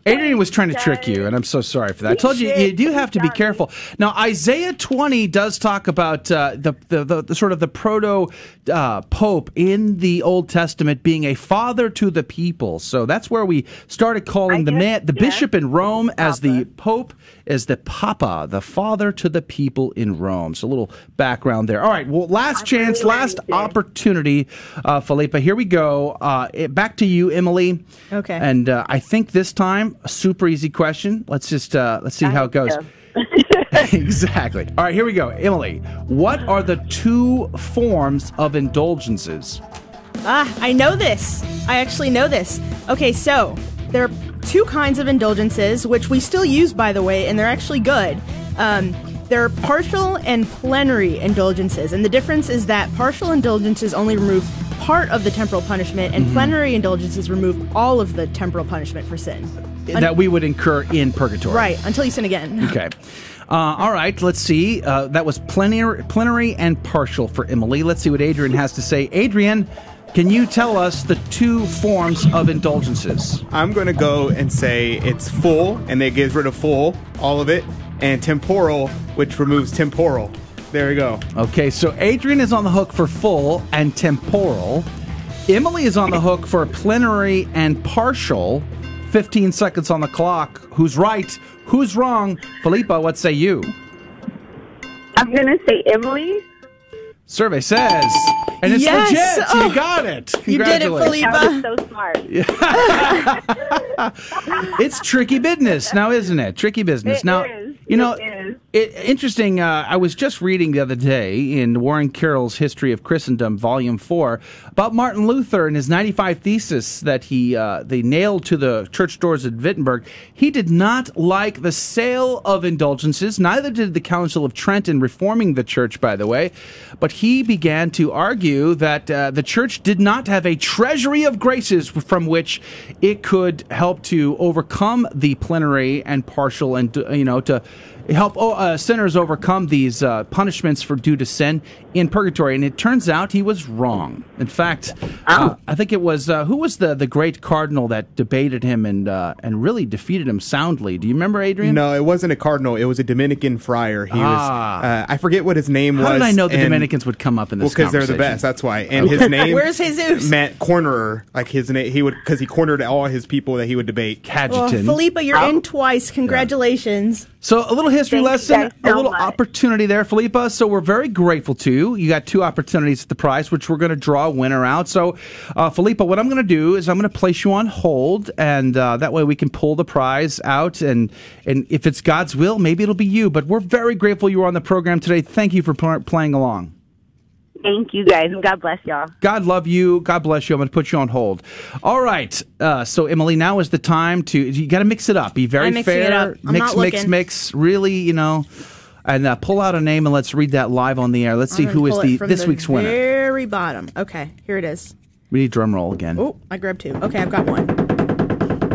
Adrian was trying to trick you, and I'm so sorry for that. I told you you do have to be careful. Now, Isaiah 20 does talk about uh, the, the, the, the sort of the proto uh, pope in the Old Testament being a father to the people. So that's where we started calling the man, the bishop in Rome as the pope, as the papa, the father to the people in Rome. So a little background there. All right. Well, last chance, last opportunity, uh, Philippa. Here we go. Uh, it- back to you, Emily. Okay. And uh, I think this time a super easy question. Let's just uh, let's see how it goes. exactly. All right, here we go. Emily, what are the two forms of indulgences? Ah, I know this. I actually know this. Okay, so there are two kinds of indulgences, which we still use, by the way, and they're actually good. Um, there are partial and plenary indulgences, and the difference is that partial indulgences only remove part of the temporal punishment, and Mhm. plenary indulgences remove all of the temporal punishment for sin. Un- that we would incur in purgatory. right, until you sin again. Okay. Uh, all right, let's see. Uh, that was plenary, plenary and partial for Emily. Let's see what Adrian has to say. Adrian, can you tell us the two forms of indulgences? I'm going to go and say it's full, and it gets rid of full, all of it, and temporal, which removes temporal. There we go. Okay, so Adrian is on the hook for full and temporal. Emily is on the hook for plenary and partial. 15 seconds on the clock. Who's right? Who's wrong? Philippa, what say you? I'm gonna say Emily. Survey says. And it's Yes! legit. Oh, you got it. you did it, Congratulations. That was so smart. it's tricky business now, isn't it? Tricky business. It now, is. You know, It interesting. Uh, I was just reading the other day in Warren Carroll's History of Christendom, Volume Four, about Martin Luther and his ninety-five thesis that he uh, they nailed to the church doors at Wittenberg. He did not like the sale of indulgences. Neither did the Council of Trent in reforming the church, by the way. But he began to argue that uh, the church did not have a treasury of graces from which it could help to overcome the plenary and partial and you know to help oh, uh, sinners overcome these uh, punishments for due to sin in purgatory and it turns out he was wrong in fact uh, i think it was uh, who was the, the great cardinal that debated him and uh, and really defeated him soundly do you remember adrian No, it wasn't a cardinal. It was a Dominican friar. He Ah. was. Uh, I forget what his name was. how did i know the and- dominicans would come up in Well, this because they're the best. That's why. And his name. Where's Jesus? Meant cornerer. Like his name. He would because he cornered all his people that he would debate. Well, Philippa, you're in twice. Congratulations. So a little history Thank lesson, guys a little much. opportunity there, Philippa. So we're very grateful to you. You got two opportunities at the prize, which we're going to draw a winner out. So, uh, Philippa, what I'm going to do is I'm going to place you on hold, and uh, that way we can pull the prize out. And and if it's God's will, maybe it'll be you. But we're very grateful you were on the program today. Thank you for pl- playing along. Thank you guys, and God bless y'all. God love you. God bless you. I'm going to put you on hold. All right. Uh, so, Emily, now is the time to. You got to mix it up. Be very I'm mixing fair. it up. I'm mix, not mix, looking. mix. Really, you know, and uh, pull out a name and let's read that live on the air. Let's see I'm gonna who is pull the this the week's winner. Very bottom. Okay, here it is. We need drum roll again. Oh, I grabbed two. Okay, I've got one.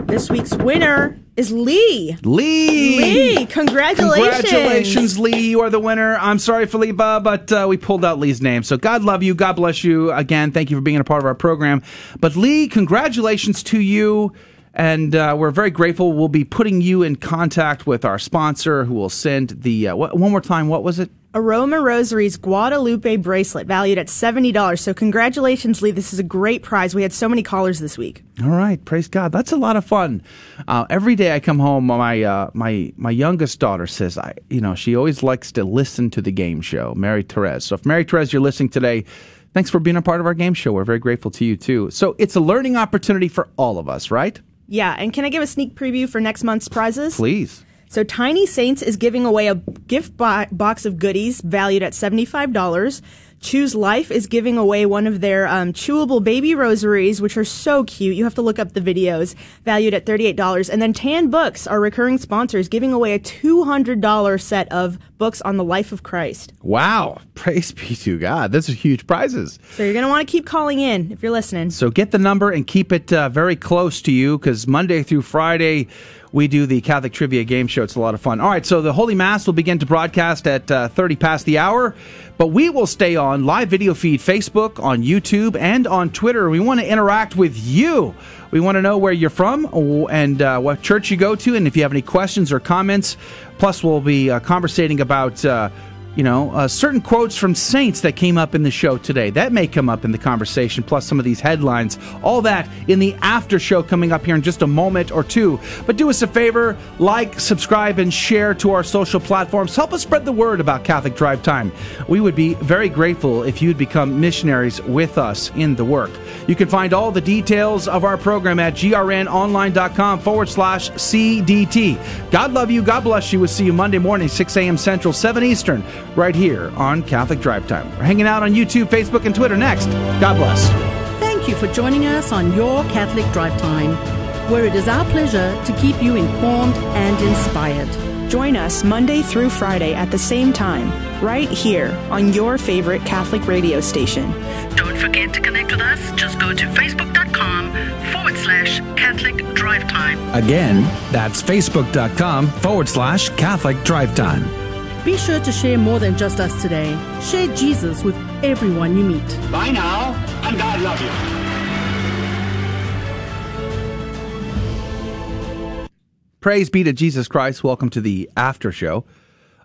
This week's winner is Lee. Lee. Lee, congratulations. Congratulations, Lee. You are the winner. I'm sorry, Philippa, but uh, we pulled out Lee's name. So God love you. God bless you. Again, thank you for being a part of our program. But Lee, congratulations to you. And uh, we're very grateful. We'll be putting you in contact with our sponsor who will send the, uh, what, one more time, what was it? Aroma Rosaries Guadalupe bracelet valued at $70. So congratulations, Lee. This is a great prize. We had so many callers this week. All right, praise God. That's a lot of fun. Uh, every day I come home, my uh, my my youngest daughter says, I you know she always likes to listen to the game show, Mary Therese. So if Mary Therese, you're listening today, thanks for being a part of our game show. We're very grateful to you too. So it's a learning opportunity for all of us, right? Yeah, and can I give a sneak preview for next month's prizes? Please. So Tiny Saints is giving away a gift bo- box of goodies valued at $75. Chews Life is giving away one of their um, chewable baby rosaries, which are so cute. You have to look up the videos, valued at $38. And then Tan Books, our recurring sponsors, giving away a $200 set of books on the life of Christ. Wow. Praise be to God. Those are huge prizes. So you're going to want to keep calling in if you're listening. So get the number and keep it uh, very close to you because Monday through Friday we do the Catholic Trivia Game Show. It's a lot of fun. All right, so the Holy Mass will begin to broadcast at uh, 30 past the hour, but we will stay on live video feed Facebook, on YouTube, and on Twitter. We want to interact with you. We want to know where you're from and uh, what church you go to, and if you have any questions or comments. Plus, we'll be uh, conversating about. You know, uh, certain quotes from saints that came up in the show today. That may come up in the conversation, plus some of these headlines. All that in the after show coming up here in just a moment or two. But do us a favor like, subscribe, and share to our social platforms. Help us spread the word about Catholic Drive Time. We would be very grateful if you'd become missionaries with us in the work. You can find all the details of our program at grnonline.com forward slash CDT. God love you. God bless you. We'll see you Monday morning, 6 a.m. Central, 7 Eastern right here on Catholic Drive Time. We're hanging out on YouTube, Facebook, and Twitter next. God bless. Thank you for joining us on Your Catholic Drive Time, where it is our pleasure to keep you informed and inspired. Join us Monday through Friday at the same time, right here on your favorite Catholic radio station. Don't forget to connect with us. Just go to facebook.com forward slash Catholic Drive Time. Again, that's facebook.com forward slash Catholic Drive Time. Be sure to share more than just us today. Share Jesus with everyone you meet. Bye now, and God love you. Praise be to Jesus Christ. Welcome to the after show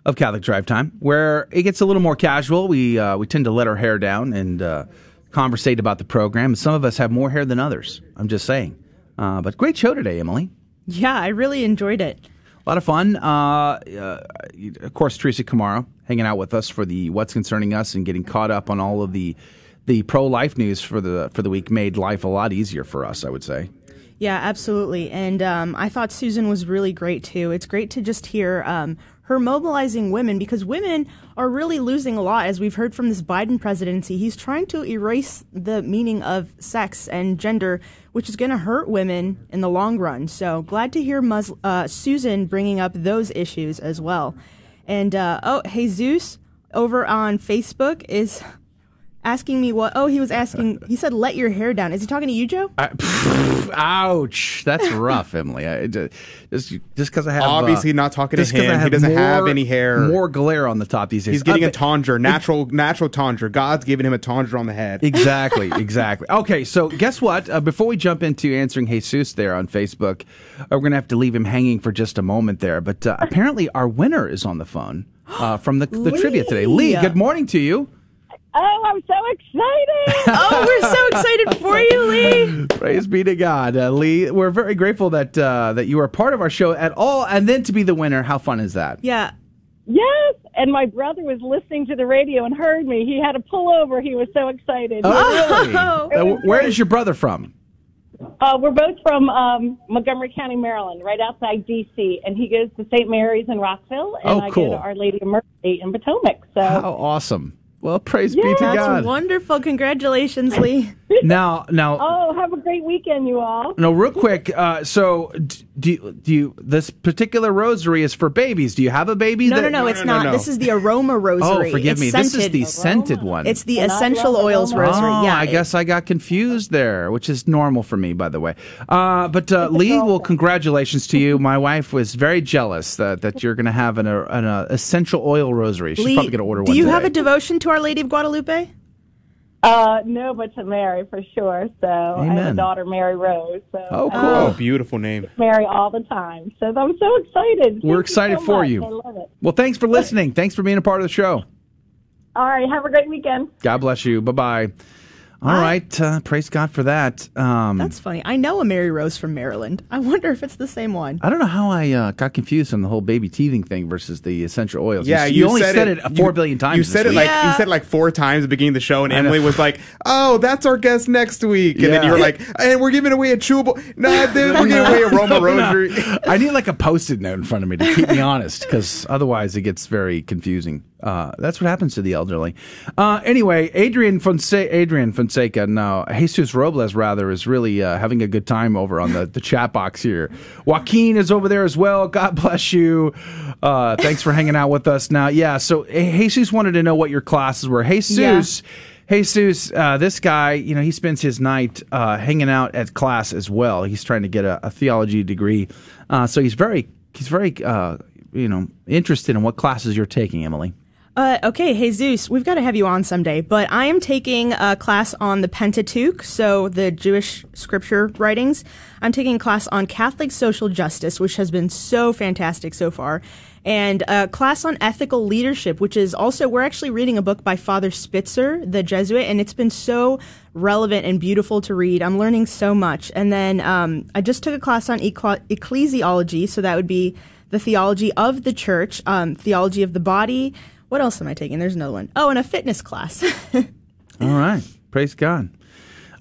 of Catholic Drive Time, where it gets a little more casual. We uh, we tend to let our hair down and uh, conversate about the program. Some of us have more hair than others. I'm just saying. Uh, but great show today, Emily. Yeah, I really enjoyed it. A lot of fun. Uh, uh, of course, Teresa Camaro hanging out with us for the What's Concerning Us and getting caught up on all of the the pro life news for the for the week made life a lot easier for us. I would say. Yeah, absolutely. And um, I thought Susan was really great too. It's great to just hear um, her mobilizing women because women are really losing a lot, as we've heard from this Biden presidency. He's trying to erase the meaning of sex and gender, which is going to hurt women in the long run. So glad to hear Mus- uh, Susan bringing up those issues as well. And uh, oh, Jesus over on Facebook is asking me what. Oh, he was asking. He said, "Let your hair down." Is he talking to you, Joe? I, ouch! That's rough, Emily. I, just just because I have obviously uh, not talking to just 'cause I him. He doesn't have any hair. More glare on the top these days. He's getting Uh, a tondra, natural, natural tondra. God's giving him a tondra on the head. Exactly, exactly. Okay, so guess what? Uh, before we jump into answering Jesus there on Facebook, uh, we're going to have to leave him hanging for just a moment there. But uh, apparently, our winner is on the phone uh, from the, the trivia today. Lee, good morning to you. Oh, I'm so excited! oh, we're so excited for you, Lee. Praise be to God, uh, Lee. We're very grateful that uh, that you are part of our show at all, and then to be the winner. How fun is that? Yeah. Yes, and my brother was listening to the radio and heard me. He had to pull over. He was so excited. Oh, really? Uh, was where great. is your brother from? Uh, we're both from um, Montgomery County, Maryland, right outside D.C., and he goes to St. Mary's in Rockville, and Oh, I cool. go to Our Lady of Mercy in Potomac. So How awesome! Well, praise be to God. That's wonderful. Congratulations, Lee. Now, now, Oh, have a great weekend, you all. No, real quick. Uh, so, d- do you, do you? This particular rosary is for babies. Do you have a baby? No, that- no, no, it's not. This is the aroma rosary. Oh, forgive It's me. This is scented. the scented one. It's the essential oils rosary. Oh, yeah, I it- guess I got confused there, which is normal for me, by the way. Uh, but uh, Lee, well, congratulations to you. My wife was very jealous that, that you're going to have an, uh, an uh, essential oil rosary. She's Lee, probably going to order one. do you today. have a devotion to Our Lady of Guadalupe? Uh, no, but to Mary for sure. So I have a daughter, Mary Rose. So Oh, uh, Oh, beautiful name. Mary all the time. So I'm so excited. Thank We're you excited so for much. you. I love it. Well, thanks for listening. Thanks for being a part of the show. All right, have a great weekend. God bless you. Bye bye. All right. Uh, praise God for that. Um, That's funny. I know a Mary Rose from Maryland. I wonder if it's the same one. I don't know how I uh, got confused on the whole baby teething thing versus the essential oils. Yeah, you, you, only said, said, it, four you- billion times. You this said it week. like you said it like four times at the beginning of the show, and I know. Emily was like, "Oh, that's our guest next week," and then you were like, "And we're giving away a chewable." No, dude, we're giving away a Roma No, no. rosary. I need like a post-it note in front of me to keep me honest, because otherwise it gets very confusing. Uh, that's what happens to the elderly. Uh, anyway, Adrian Fonse- Adrian Fonseca Fonseca. No, Jesus Robles rather is really uh, having a good time over on the, the chat box here. Joaquin is over there as well. God bless you. Uh, thanks for hanging out with us. Now, yeah. So Jesus wanted to know what your classes were. Jesus. Jesus, uh, this guy, you know, he spends his night uh, hanging out at class as well. He's trying to get a, a theology degree, uh, so he's very, he's very, uh, you know, interested in what classes you're taking, Emily. Uh, okay, Jesus, we've got to have you on someday. But I am taking a class on the Pentateuch, so the Jewish scripture writings. I'm taking a class on Catholic social justice, which has been so fantastic so far, and a class on ethical leadership, which is also we're actually reading a book by Father Spitzer, the Jesuit, and it's been so relevant and beautiful to read. I'm learning so much. And then um, I just took a class on ecclesiology, so that would be the theology of the church, um, theology of the body. What else am I taking? There's another one. Oh, and a fitness class. All right, praise God.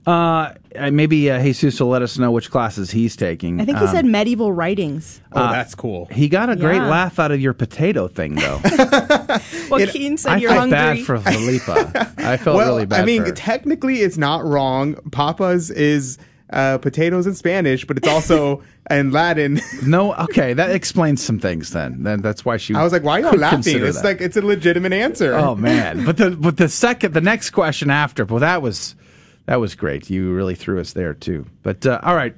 Uh, uh, maybe uh, Jesus will let us know which classes he's taking. I think he Um, said medieval writings. Oh, that's cool. He got a great Yeah. laugh out of your potato thing, though. Joaquin said I you're hungry. I felt hungry. bad for Felipa. I felt well, really bad. I mean, for her. technically, it's not wrong. Papas is uh, potatoes in Spanish, but it's also in Latin. no, okay, that explains some things. Then, then that's why she. I was like, why are you could laughing? It's that. like it's a legitimate answer. Oh man, but the but the second the next question after, well, that was that was great. You really threw us there too. But uh, all right,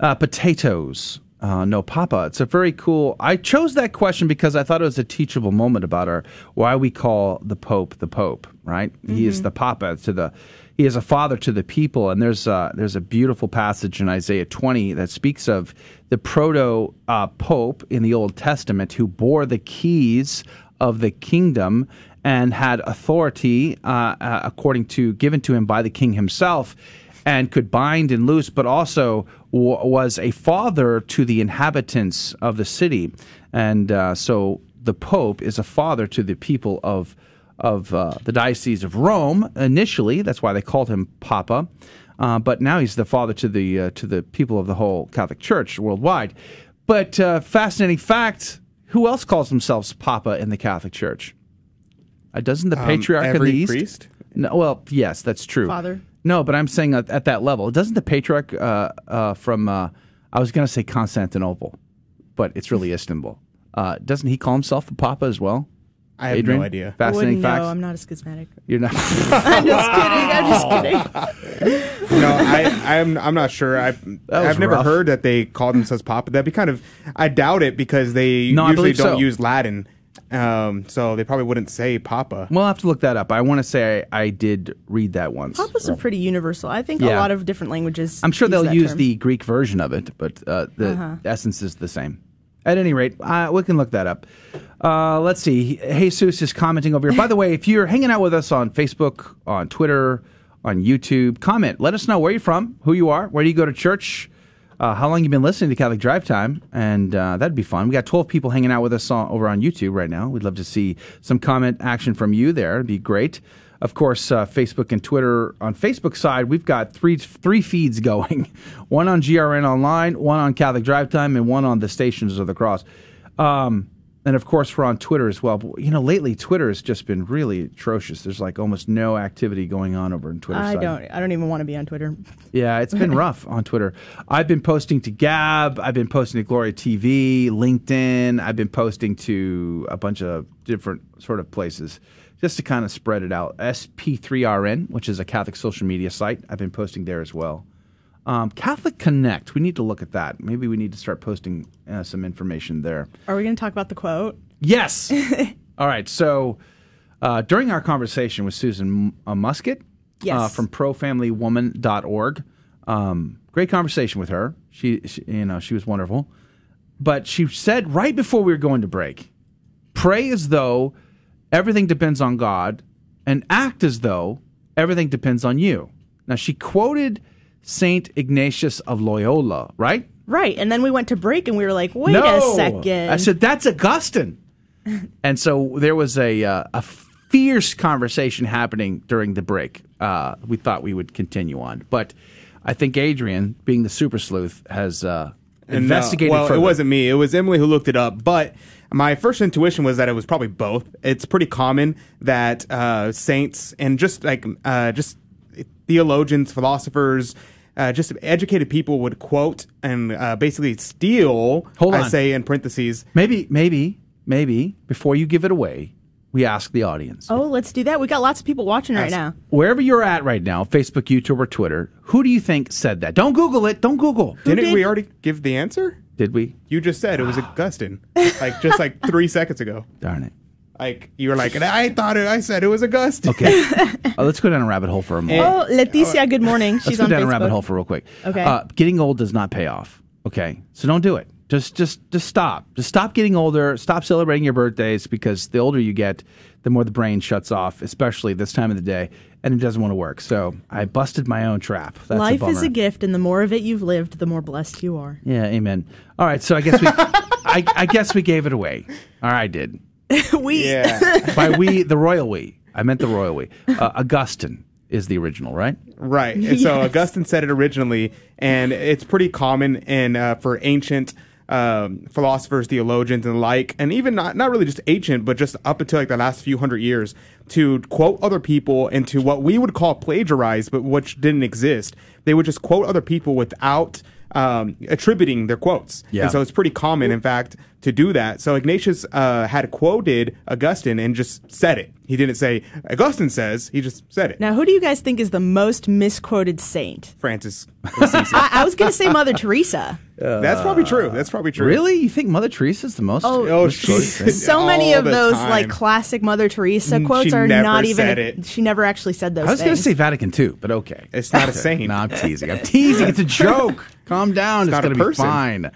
uh, potatoes. Uh, no, Papa. It's a very cool. I chose that question because I thought it was a teachable moment about our why we call the Pope the Pope. Right? He is Mhm. the Papa to the. He is a father to the people, and there's uh, there's a beautiful passage in Isaiah 20 that speaks of the proto uh, Pope in the Old Testament who bore the keys of the kingdom and had authority uh, uh, according to given to him by the king himself and could bind and loose but also w- was a father to the inhabitants of the city. And uh, so the pope is a father to the people of of uh, the diocese of Rome initially that's why they called him papa uh, but now he's the father to the uh, to the people of the whole Catholic Church worldwide but uh, fascinating fact who else calls themselves Papa in the Catholic Church? Uh, doesn't the Um, Patriarch of the East? priest? No, well, yes, that's true. Father. No, but I'm saying at, at that level, doesn't the Patriarch uh, uh, from uh, I was going to say Constantinople, but it's really Istanbul. Uh, doesn't he call himself a Papa as well? I have Adrian? no idea. I Fascinating wouldn't facts. know. I'm not a schismatic. You're not. I'm just kidding. I'm just kidding. no, I, I'm I'm not sure. I've I've never rough. heard that they call themselves Papa. That'd be kind of. I doubt it because they No, usually don't so. use Latin, um, so they probably wouldn't say Papa. We'll have to look that up. I want to say I, I did read that once. Papa's are pretty universal. I think Yeah. a lot of different languages. I'm sure they'll that use term. the Greek version of it, but uh, the Uh-huh. essence is the same. At any rate, uh, we can look that up. Uh, let's see. Jesus is commenting over here. By the way, if you're hanging out with us on Facebook, on Twitter, on YouTube, comment. Let us know where you're from, who you are, where do you go to church, uh, how long you've been listening to Catholic Drive Time, and uh, that'd be fun. We got 12 people hanging out with us on, over on YouTube right now. We'd love to see some comment action from you there. It'd be great. Of course, uh, Facebook and Twitter. On Facebook side, we've got three three feeds going: one on GRN Online, one on Catholic Drive Time, and one on the Stations of the Cross. Um, and of course, we're on Twitter as well. But you know, lately Twitter has just been really atrocious. There's like almost no activity going on over in Twitter. I side. don't. I don't even want to be on Twitter. Yeah, it's been rough on Twitter. I've been posting to Gab. I've been posting to Gloria TV, LinkedIn. I've been posting to a bunch of different sort of places just to kind of spread it out. SP3RN, which is a Catholic social media site. I've been posting there as well. Um, Catholic Connect. We need to look at that. Maybe we need to start posting uh, some information there. Are we going to talk about the quote? Yes. All right. So uh, during our conversation with Susan uh, Muscat uh, Yes. from profamilywoman.org, um, great conversation with her. She, she, you know, she was wonderful. But she said right before we were going to break, pray as though everything depends on God and act as though everything depends on you. Now, she quoted Saint Ignatius of Loyola, right? Right. And then we went to break and we were like, wait no. a second. I said, that's Augustine. and so there was a, uh, a fierce conversation happening during the break. Uh, we thought we would continue on. But I think Adrian, being the super sleuth, has uh, And, uh, investigated well, further. it wasn't me. It was Emily who looked it up. But my first intuition was that it was probably both. It's pretty common that uh, saints and just like uh, just theologians, philosophers, uh, just educated people would quote and uh, basically steal. Hold on. I say in parentheses. Maybe, maybe, maybe before you give it away, we ask the audience. Oh, let's do that. We got lots of people watching right now. Wherever you're at right now, Facebook, YouTube, or Twitter, who do you think said that? Don't Google it. Don't Google. Didn't we already give the answer? Did we? You just said it was Augustine, like just like three seconds ago. Darn it. Like you were like, I thought it. I said it was Augustine. Okay. uh, let's go down a rabbit hole for a moment. Oh, Leticia, good morning. She's on Facebook. Let's go on down Facebook. a rabbit hole for real quick. Okay. Uh, getting old does not pay off. Okay. So don't do it. Just, just, just stop. Just stop getting older. Stop celebrating your birthdays because the older you get, the more the brain shuts off, especially this time of the day, and it doesn't want to work. So I busted my own trap. That's Life a is a gift, and the more of it you've lived, the more blessed you are. Yeah. Amen. All right. So I guess we, I, I guess we gave it away. Or I did. we. By we, the royal we. I meant the royal we. Uh, Augustine is the original, right? Right. And so Augustine said it originally, and it's pretty common in uh, for ancient um, philosophers, theologians, and the like, and even not not really just ancient, but just up until like the last few hundred years, to quote other people into what we would call plagiarize, but which didn't exist. They would just quote other people without um, attributing their quotes. Yeah. And so it's pretty common, in fact, to do that. So Ignatius uh, had quoted Augustine and just said it. He didn't say Augustine says. He just said it. Now, who do you guys think is the most misquoted saint? Francis. I, I was going to say Mother Teresa. That's probably true. That's probably true. Really? You think Mother Teresa's the most? Oh, Oh, misquoted she's- So many of those time. like classic Mother Teresa Mm, quotes she are never not even. it. She never actually said those. I was going to say Vatican too, but okay. It's not a saint. no, I'm teasing. I'm teasing. It's a joke. Calm down. It's, not a going to be person. fine.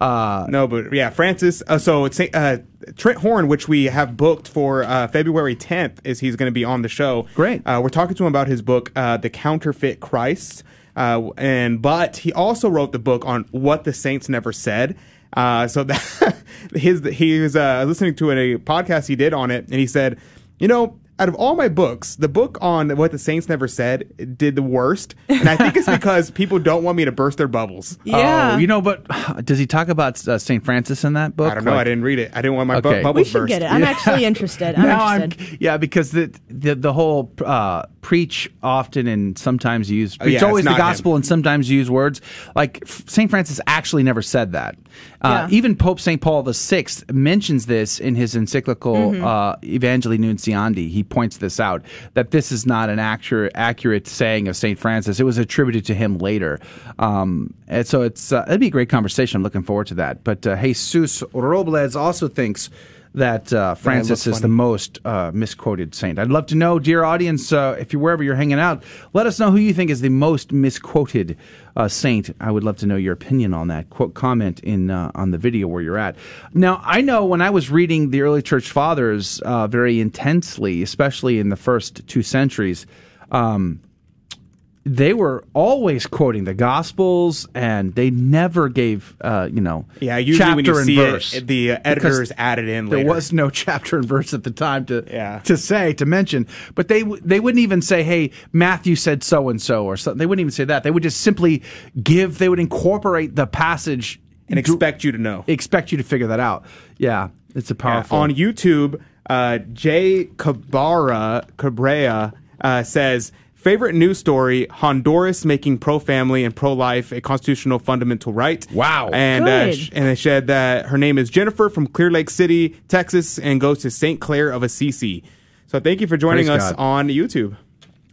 Uh, No, but yeah, Francis. Uh, so it's uh, Trent Horn, which we have booked for uh, February 10th, is he's going to be on the show. Great. Uh, we're talking to him about his book, uh, The Counterfeit Christ. Uh, and but he also wrote the book on what the saints never said. Uh, so that his he was uh, listening to a podcast he did on it, and he said, you know. Out of all my books, the book on what the saints never said did the worst, and I think it's because people don't want me to burst their bubbles. Oh, you know, but does he talk about uh, St. Francis in that book? I don't know. I didn't read it. I didn't want my bu- Okay. bubbles We should burst. get it. I'm actually interested. I'm Now interested. yeah, because the the, the whole uh, preach often and sometimes use Oh, preach yeah, it's always the gospel him. and sometimes use words like Saint Francis actually never said that. Uh, Yeah. Even Pope Saint Paul VI mentions this in his encyclical Mhm. uh, Evangelii Nuntiandi. He points this out that this is not an accurate accurate saying of Saint Francis. It was attributed to him later, um, and so it's uh, it'd be a great conversation. I'm looking forward to that. But uh, Jesus Robles also thinks that uh, Francis looks is the most uh, misquoted saint. I'd love to know, dear audience, uh, if you're wherever you're hanging out, let us know who you think is the most misquoted uh, saint. I would love to know your opinion on that. Quote comment in uh, on the video where you're at. Now, I know when I was reading the early church fathers uh, very intensely, especially in the first two centuries. Um, they were always quoting the Gospels, and they never gave, uh, you know, Yeah, usually chapter when you and see verse. it, the uh, editors added in there was no chapter and verse at the time to Yeah. to say to mention, but they they wouldn't even say, "Hey, Matthew said so and so" or something. They wouldn't even say that. They would just simply give. They would incorporate the passage and expect you to know. expect you to figure that out. Yeah, it's a Yeah, powerful. on YouTube, uh, Jay Cabrera Cabrera uh, says favorite news story: Honduras making pro-family and pro-life a constitutional fundamental right. Wow, And uh, Good. sh- and it said that her name is Jennifer from Clear Lake City, Texas, and goes to St. Clare of Assisi. So thank you for joining Praise us God. on YouTube.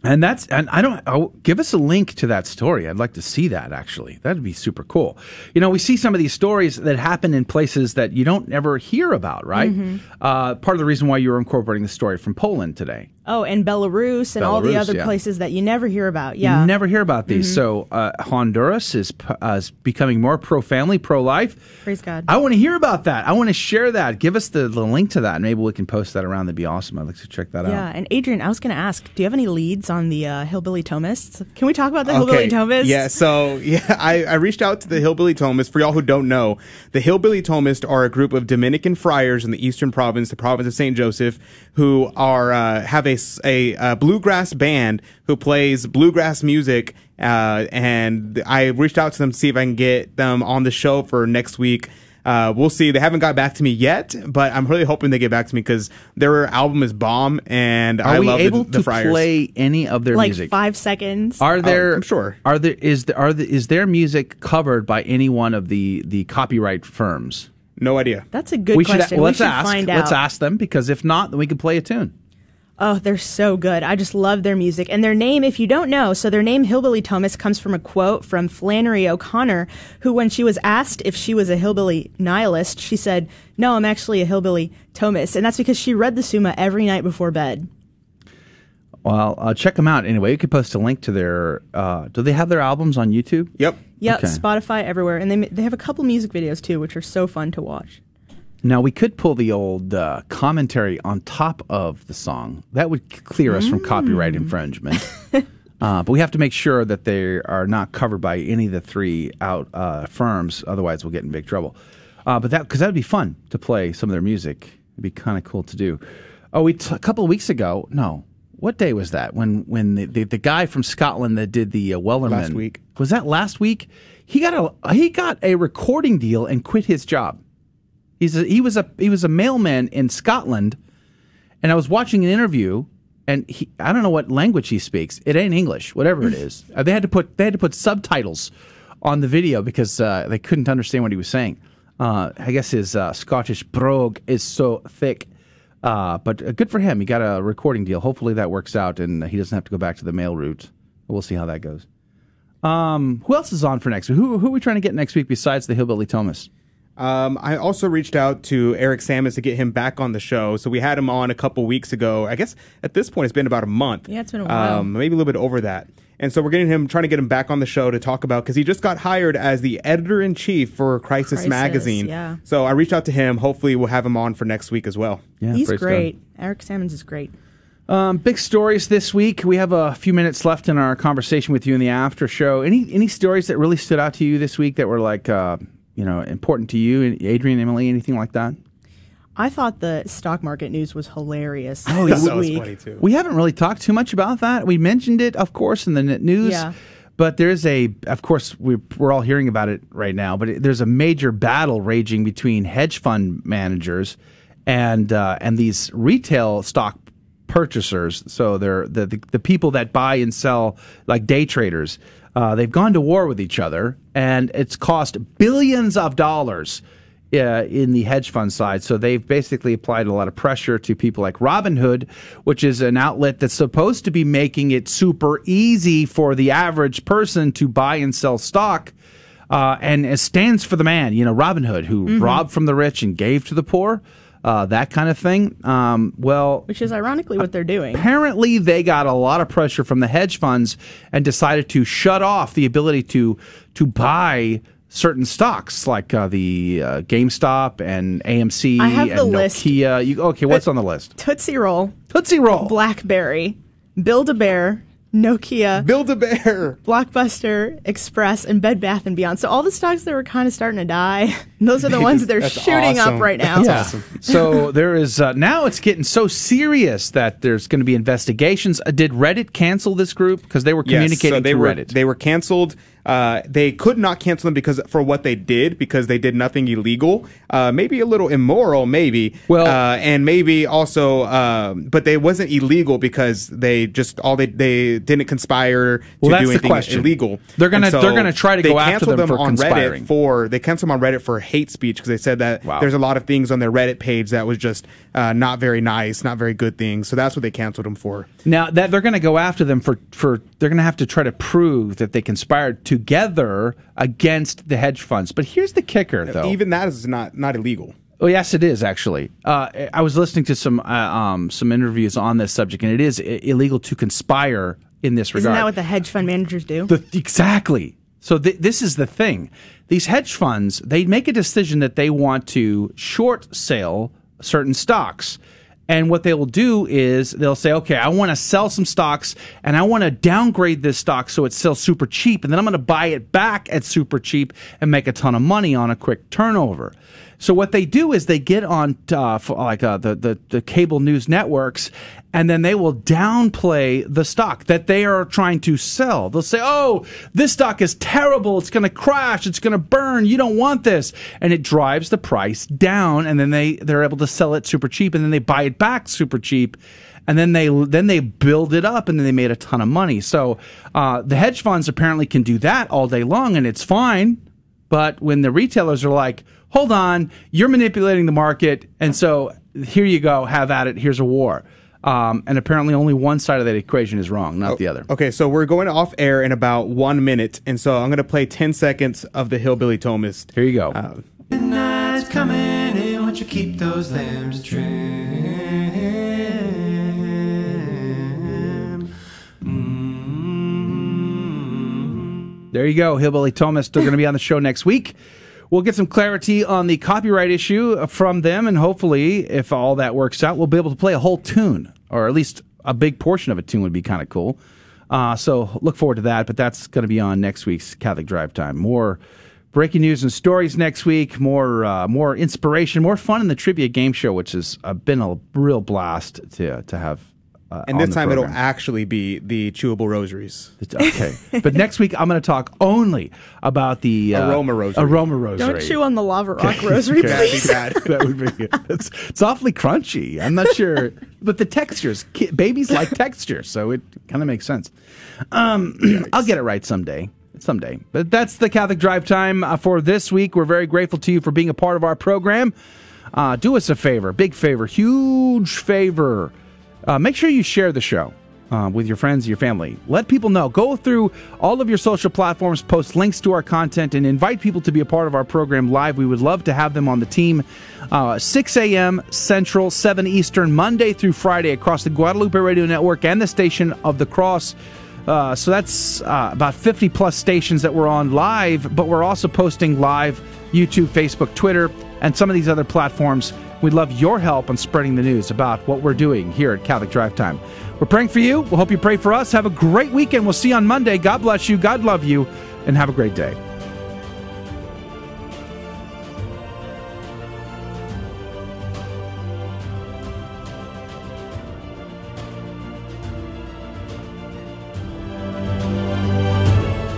And that's and I don't oh, give us a link to that story. I'd like to see that actually. That'd be super cool. You know, we see some of these stories that happen in places that you don't ever hear about, right? Mhm. Uh, part of the reason why you were incorporating the story from Poland today. Oh, and Belarus and all the other yeah. places that you never hear about. Yeah. You never hear about these. Mhm. So uh, Honduras is, uh, is becoming more pro-family, pro-life. Praise God. I want to hear about that. I want to share that. Give us the, the link to that. and Maybe we can post that around. That'd be awesome. I'd like to check that Yeah, out. Yeah, and Adrian, I was going to ask, do you have any leads on the uh, Hillbilly Thomists? Can we talk about the Hillbilly Thomists? Yeah, so yeah, I, I reached out to the Hillbilly Thomists. For y'all who don't know, the Hillbilly Thomists are a group of Dominican friars in the Eastern Province, the province of Saint Joseph, who are uh, have a uh, bluegrass band who plays bluegrass music. Uh, and I reached out to them to see if I can get them on the show for next week. uh, we'll see. They haven't got back to me yet, but I'm really hoping they get back to me because their album is bomb, and Are I we love able the, the to Friars. play any of their like music? five seconds. Are there? I'm sure. Are there? Is the, are the, is their music covered by any one of the the copyright firms? No idea. That's a good we should, question. well, we let's should ask. find Let's out. ask them because if not, then we can play a tune. Oh, they're so good. I just love their music. And their name, if you don't know, so their name, Hillbilly Thomists, comes from a quote from Flannery O'Connor, who, when she was asked if she was a hillbilly nihilist, she said, No, I'm actually a hillbilly Thomist. And that's because she read the Summa every night before bed. Well, uh, check them out anyway. You could post a link to their. Uh, do they have their albums on YouTube? Yep. Yep, Okay. Spotify everywhere. And they, they have a couple music videos too, which are so fun to watch. Now we could pull the old uh, commentary on top of the song. That would clear us from Mm. copyright infringement. uh, but we have to make sure that they are not covered by any of the three out uh, firms. Otherwise, we'll get in big trouble. Uh, but that because that would be fun to play some of their music. It'd be kind of cool to do. Oh, we t- a couple of weeks ago. No, what day was that? When when the, the, the guy from Scotland that did the uh, Wellerman Last week. was that last week? He got a he got a recording deal and quit his job. He's a, he was a he was a mailman in Scotland, and I was watching an interview, and he I don't know what language he speaks. It ain't English, whatever it is. Uh, they had to put they had to put subtitles on the video because uh, they couldn't understand what he was saying. Uh, I guess his uh, Scottish brogue is so thick. Uh, but uh, good for him. He got a recording deal. Hopefully that works out, and he doesn't have to go back to the mail route. We'll see how that goes. Um, who else is on for next week? Who, who are we trying to get next week besides the Hillbilly Thomists? Um, I also reached out to Eric Sammons to get him back on the show. So we had him on a couple weeks ago. I guess at this point it's been about a month. Yeah, it's been a while. Um, maybe a little bit over that. And so we're getting him, trying to get him back on the show to talk about because he just got hired as the editor in chief for Crisis, Crisis, Magazine. yeah. So I reached out to him. Hopefully we'll have him on for next week as well. Yeah, He's great. Eric Sammons is great. Um, big stories this week. We have a few minutes left in our conversation with you in the after show. Any any stories that really stood out to you this week that were like uh, you know important to you, Adrian, Emily, anything like that? I thought the stock market news was hilarious. Oh, this yeah. week. We haven't really talked too much about that. We mentioned it, of course, in the news. Yeah. But there's a, of course, we're, we're all hearing about it right now. But it, there's a major battle raging between hedge fund managers and uh, and these retail stock purchasers. So they're the, the the people that buy and sell like day traders. Uh, they've gone to war with each other, and it's cost billions of dollars uh, in the hedge fund side. So they've basically applied a lot of pressure to people like Robinhood, which is an outlet that's supposed to be making it super easy for the average person to buy and sell stock. Uh, and it stands for the man, you know, Robinhood, who Mhm. robbed from the rich and gave to the poor, uh, that kind of thing. Um, well, Which is ironically what they're doing. apparently they got a lot of pressure from the hedge funds and decided to shut off the ability to to buy certain stocks like uh, the uh, GameStop and AMC I have and the list. Nokia. You, okay, what's on the list? Tootsie Roll. Tootsie Roll. BlackBerry. Build a Bear. Nokia. Build a Bear. Blockbuster, Express, and Bed Bath and Beyond. So all the stocks that were kind of starting to die, those are the ones that are shooting awesome. up right now. yeah. so there is uh, now it's getting so serious that there's going to be investigations. Uh, did Reddit cancel this group because they were Yes, communicating so they to were, Reddit? They were canceled. Uh, they could not cancel them because for what they did, because they did nothing illegal. Uh, maybe a little immoral, maybe. Well, uh, and maybe also, um, but they wasn't illegal because they just all they they didn't conspire to Well, do anything illegal. They're gonna- so they're gonna try to go after canceled them for on conspiring. Reddit for they canceled them on Reddit for hate speech because they said that there's a lot of things on their Reddit page that was just uh, not very nice, not very good things. So that's what they canceled them for. Now that they're going to go after them for for they're going to have to try to prove that they conspired together against the hedge funds. But here's the kicker, though. Even that is not not illegal. Oh yes, it is actually. Uh, I was listening to some uh, um, some interviews on this subject, and it is i- illegal to conspire in this regard. Isn't that what the hedge fund managers do? The, exactly. So th- this is the thing. These hedge funds, they make a decision that they want to short sale certain stocks. And what they will do is they'll say, okay, I want to sell some stocks and I want to downgrade this stock so it sells super cheap. And then I'm going to buy it back at super cheap and make a ton of money on a quick turnover. So what they do is they get on uh, like uh, the, the the cable news networks, and then they will downplay the stock that they are trying to sell. They'll say, "Oh, this stock is terrible. It's going to crash. It's going to burn. You don't want this," and it drives the price down. And then they they're able to sell it super cheap, and then they buy it back super cheap and then they then they build it up and then they made a ton of money so uh, the hedge funds apparently can do that all day long and it's fine but when the retailers are like hold on you're manipulating the market and so here you go have at it here's a war um, and apparently only one side of that equation is wrong not the other Okay, so we're going off air in about one minute, and so I'm going to play 10 seconds of the Hillbilly Thomist. Here you go. Uh, Midnight's coming in, won't you keep those lambs trim? There you go. Hillbilly Thomists still going to be on the show next week. We'll get some clarity on the copyright issue from them, and hopefully, if all that works out, we'll be able to play a whole tune, or at least a big portion of a tune would be kind of cool. Uh, so look forward to that, but that's going to be on next week's Catholic Drive Time. More breaking news and stories next week, more uh, more inspiration, more fun in the trivia game show, which has uh, been a real blast to to have. Uh, and this the time it'll actually be the chewable rosaries. Okay. but next week I'm going to talk only about the uh, Aroma rosary. Aroma rosary. Don't chew on the lava rock rosary, Okay. please. that would be. It's, it's awfully crunchy. I'm not sure, but the textures. Ki- babies like texture, so it kind of makes sense. Um, I'll get it right someday. Someday. But that's the Catholic Drive Time uh, for this week. We're very grateful to you for being a part of our program. Uh, do us a favor, big favor, huge favor. Uh, make sure you share the show uh, with your friends, your family. Let people know. Go through all of your social platforms, post links to our content, and invite people to be a part of our program live. We would love to have them on the team. Uh, 6 a.m. Central, 7 Eastern, Monday through Friday across the Guadalupe Radio Network and the Station of the Cross. Uh, so that's uh, about 50 plus stations that we're on live, but we're also posting live YouTube, Facebook, Twitter, and some of these other platforms. We'd love your help on spreading the news about what we're doing here at Catholic Drive Time. We're praying for you. We'll hope you pray for us. Have a great weekend. We'll see you on Monday. God bless you. God love you. And have a great day.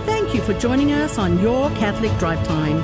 Thank you for joining us on Your Catholic Drive Time,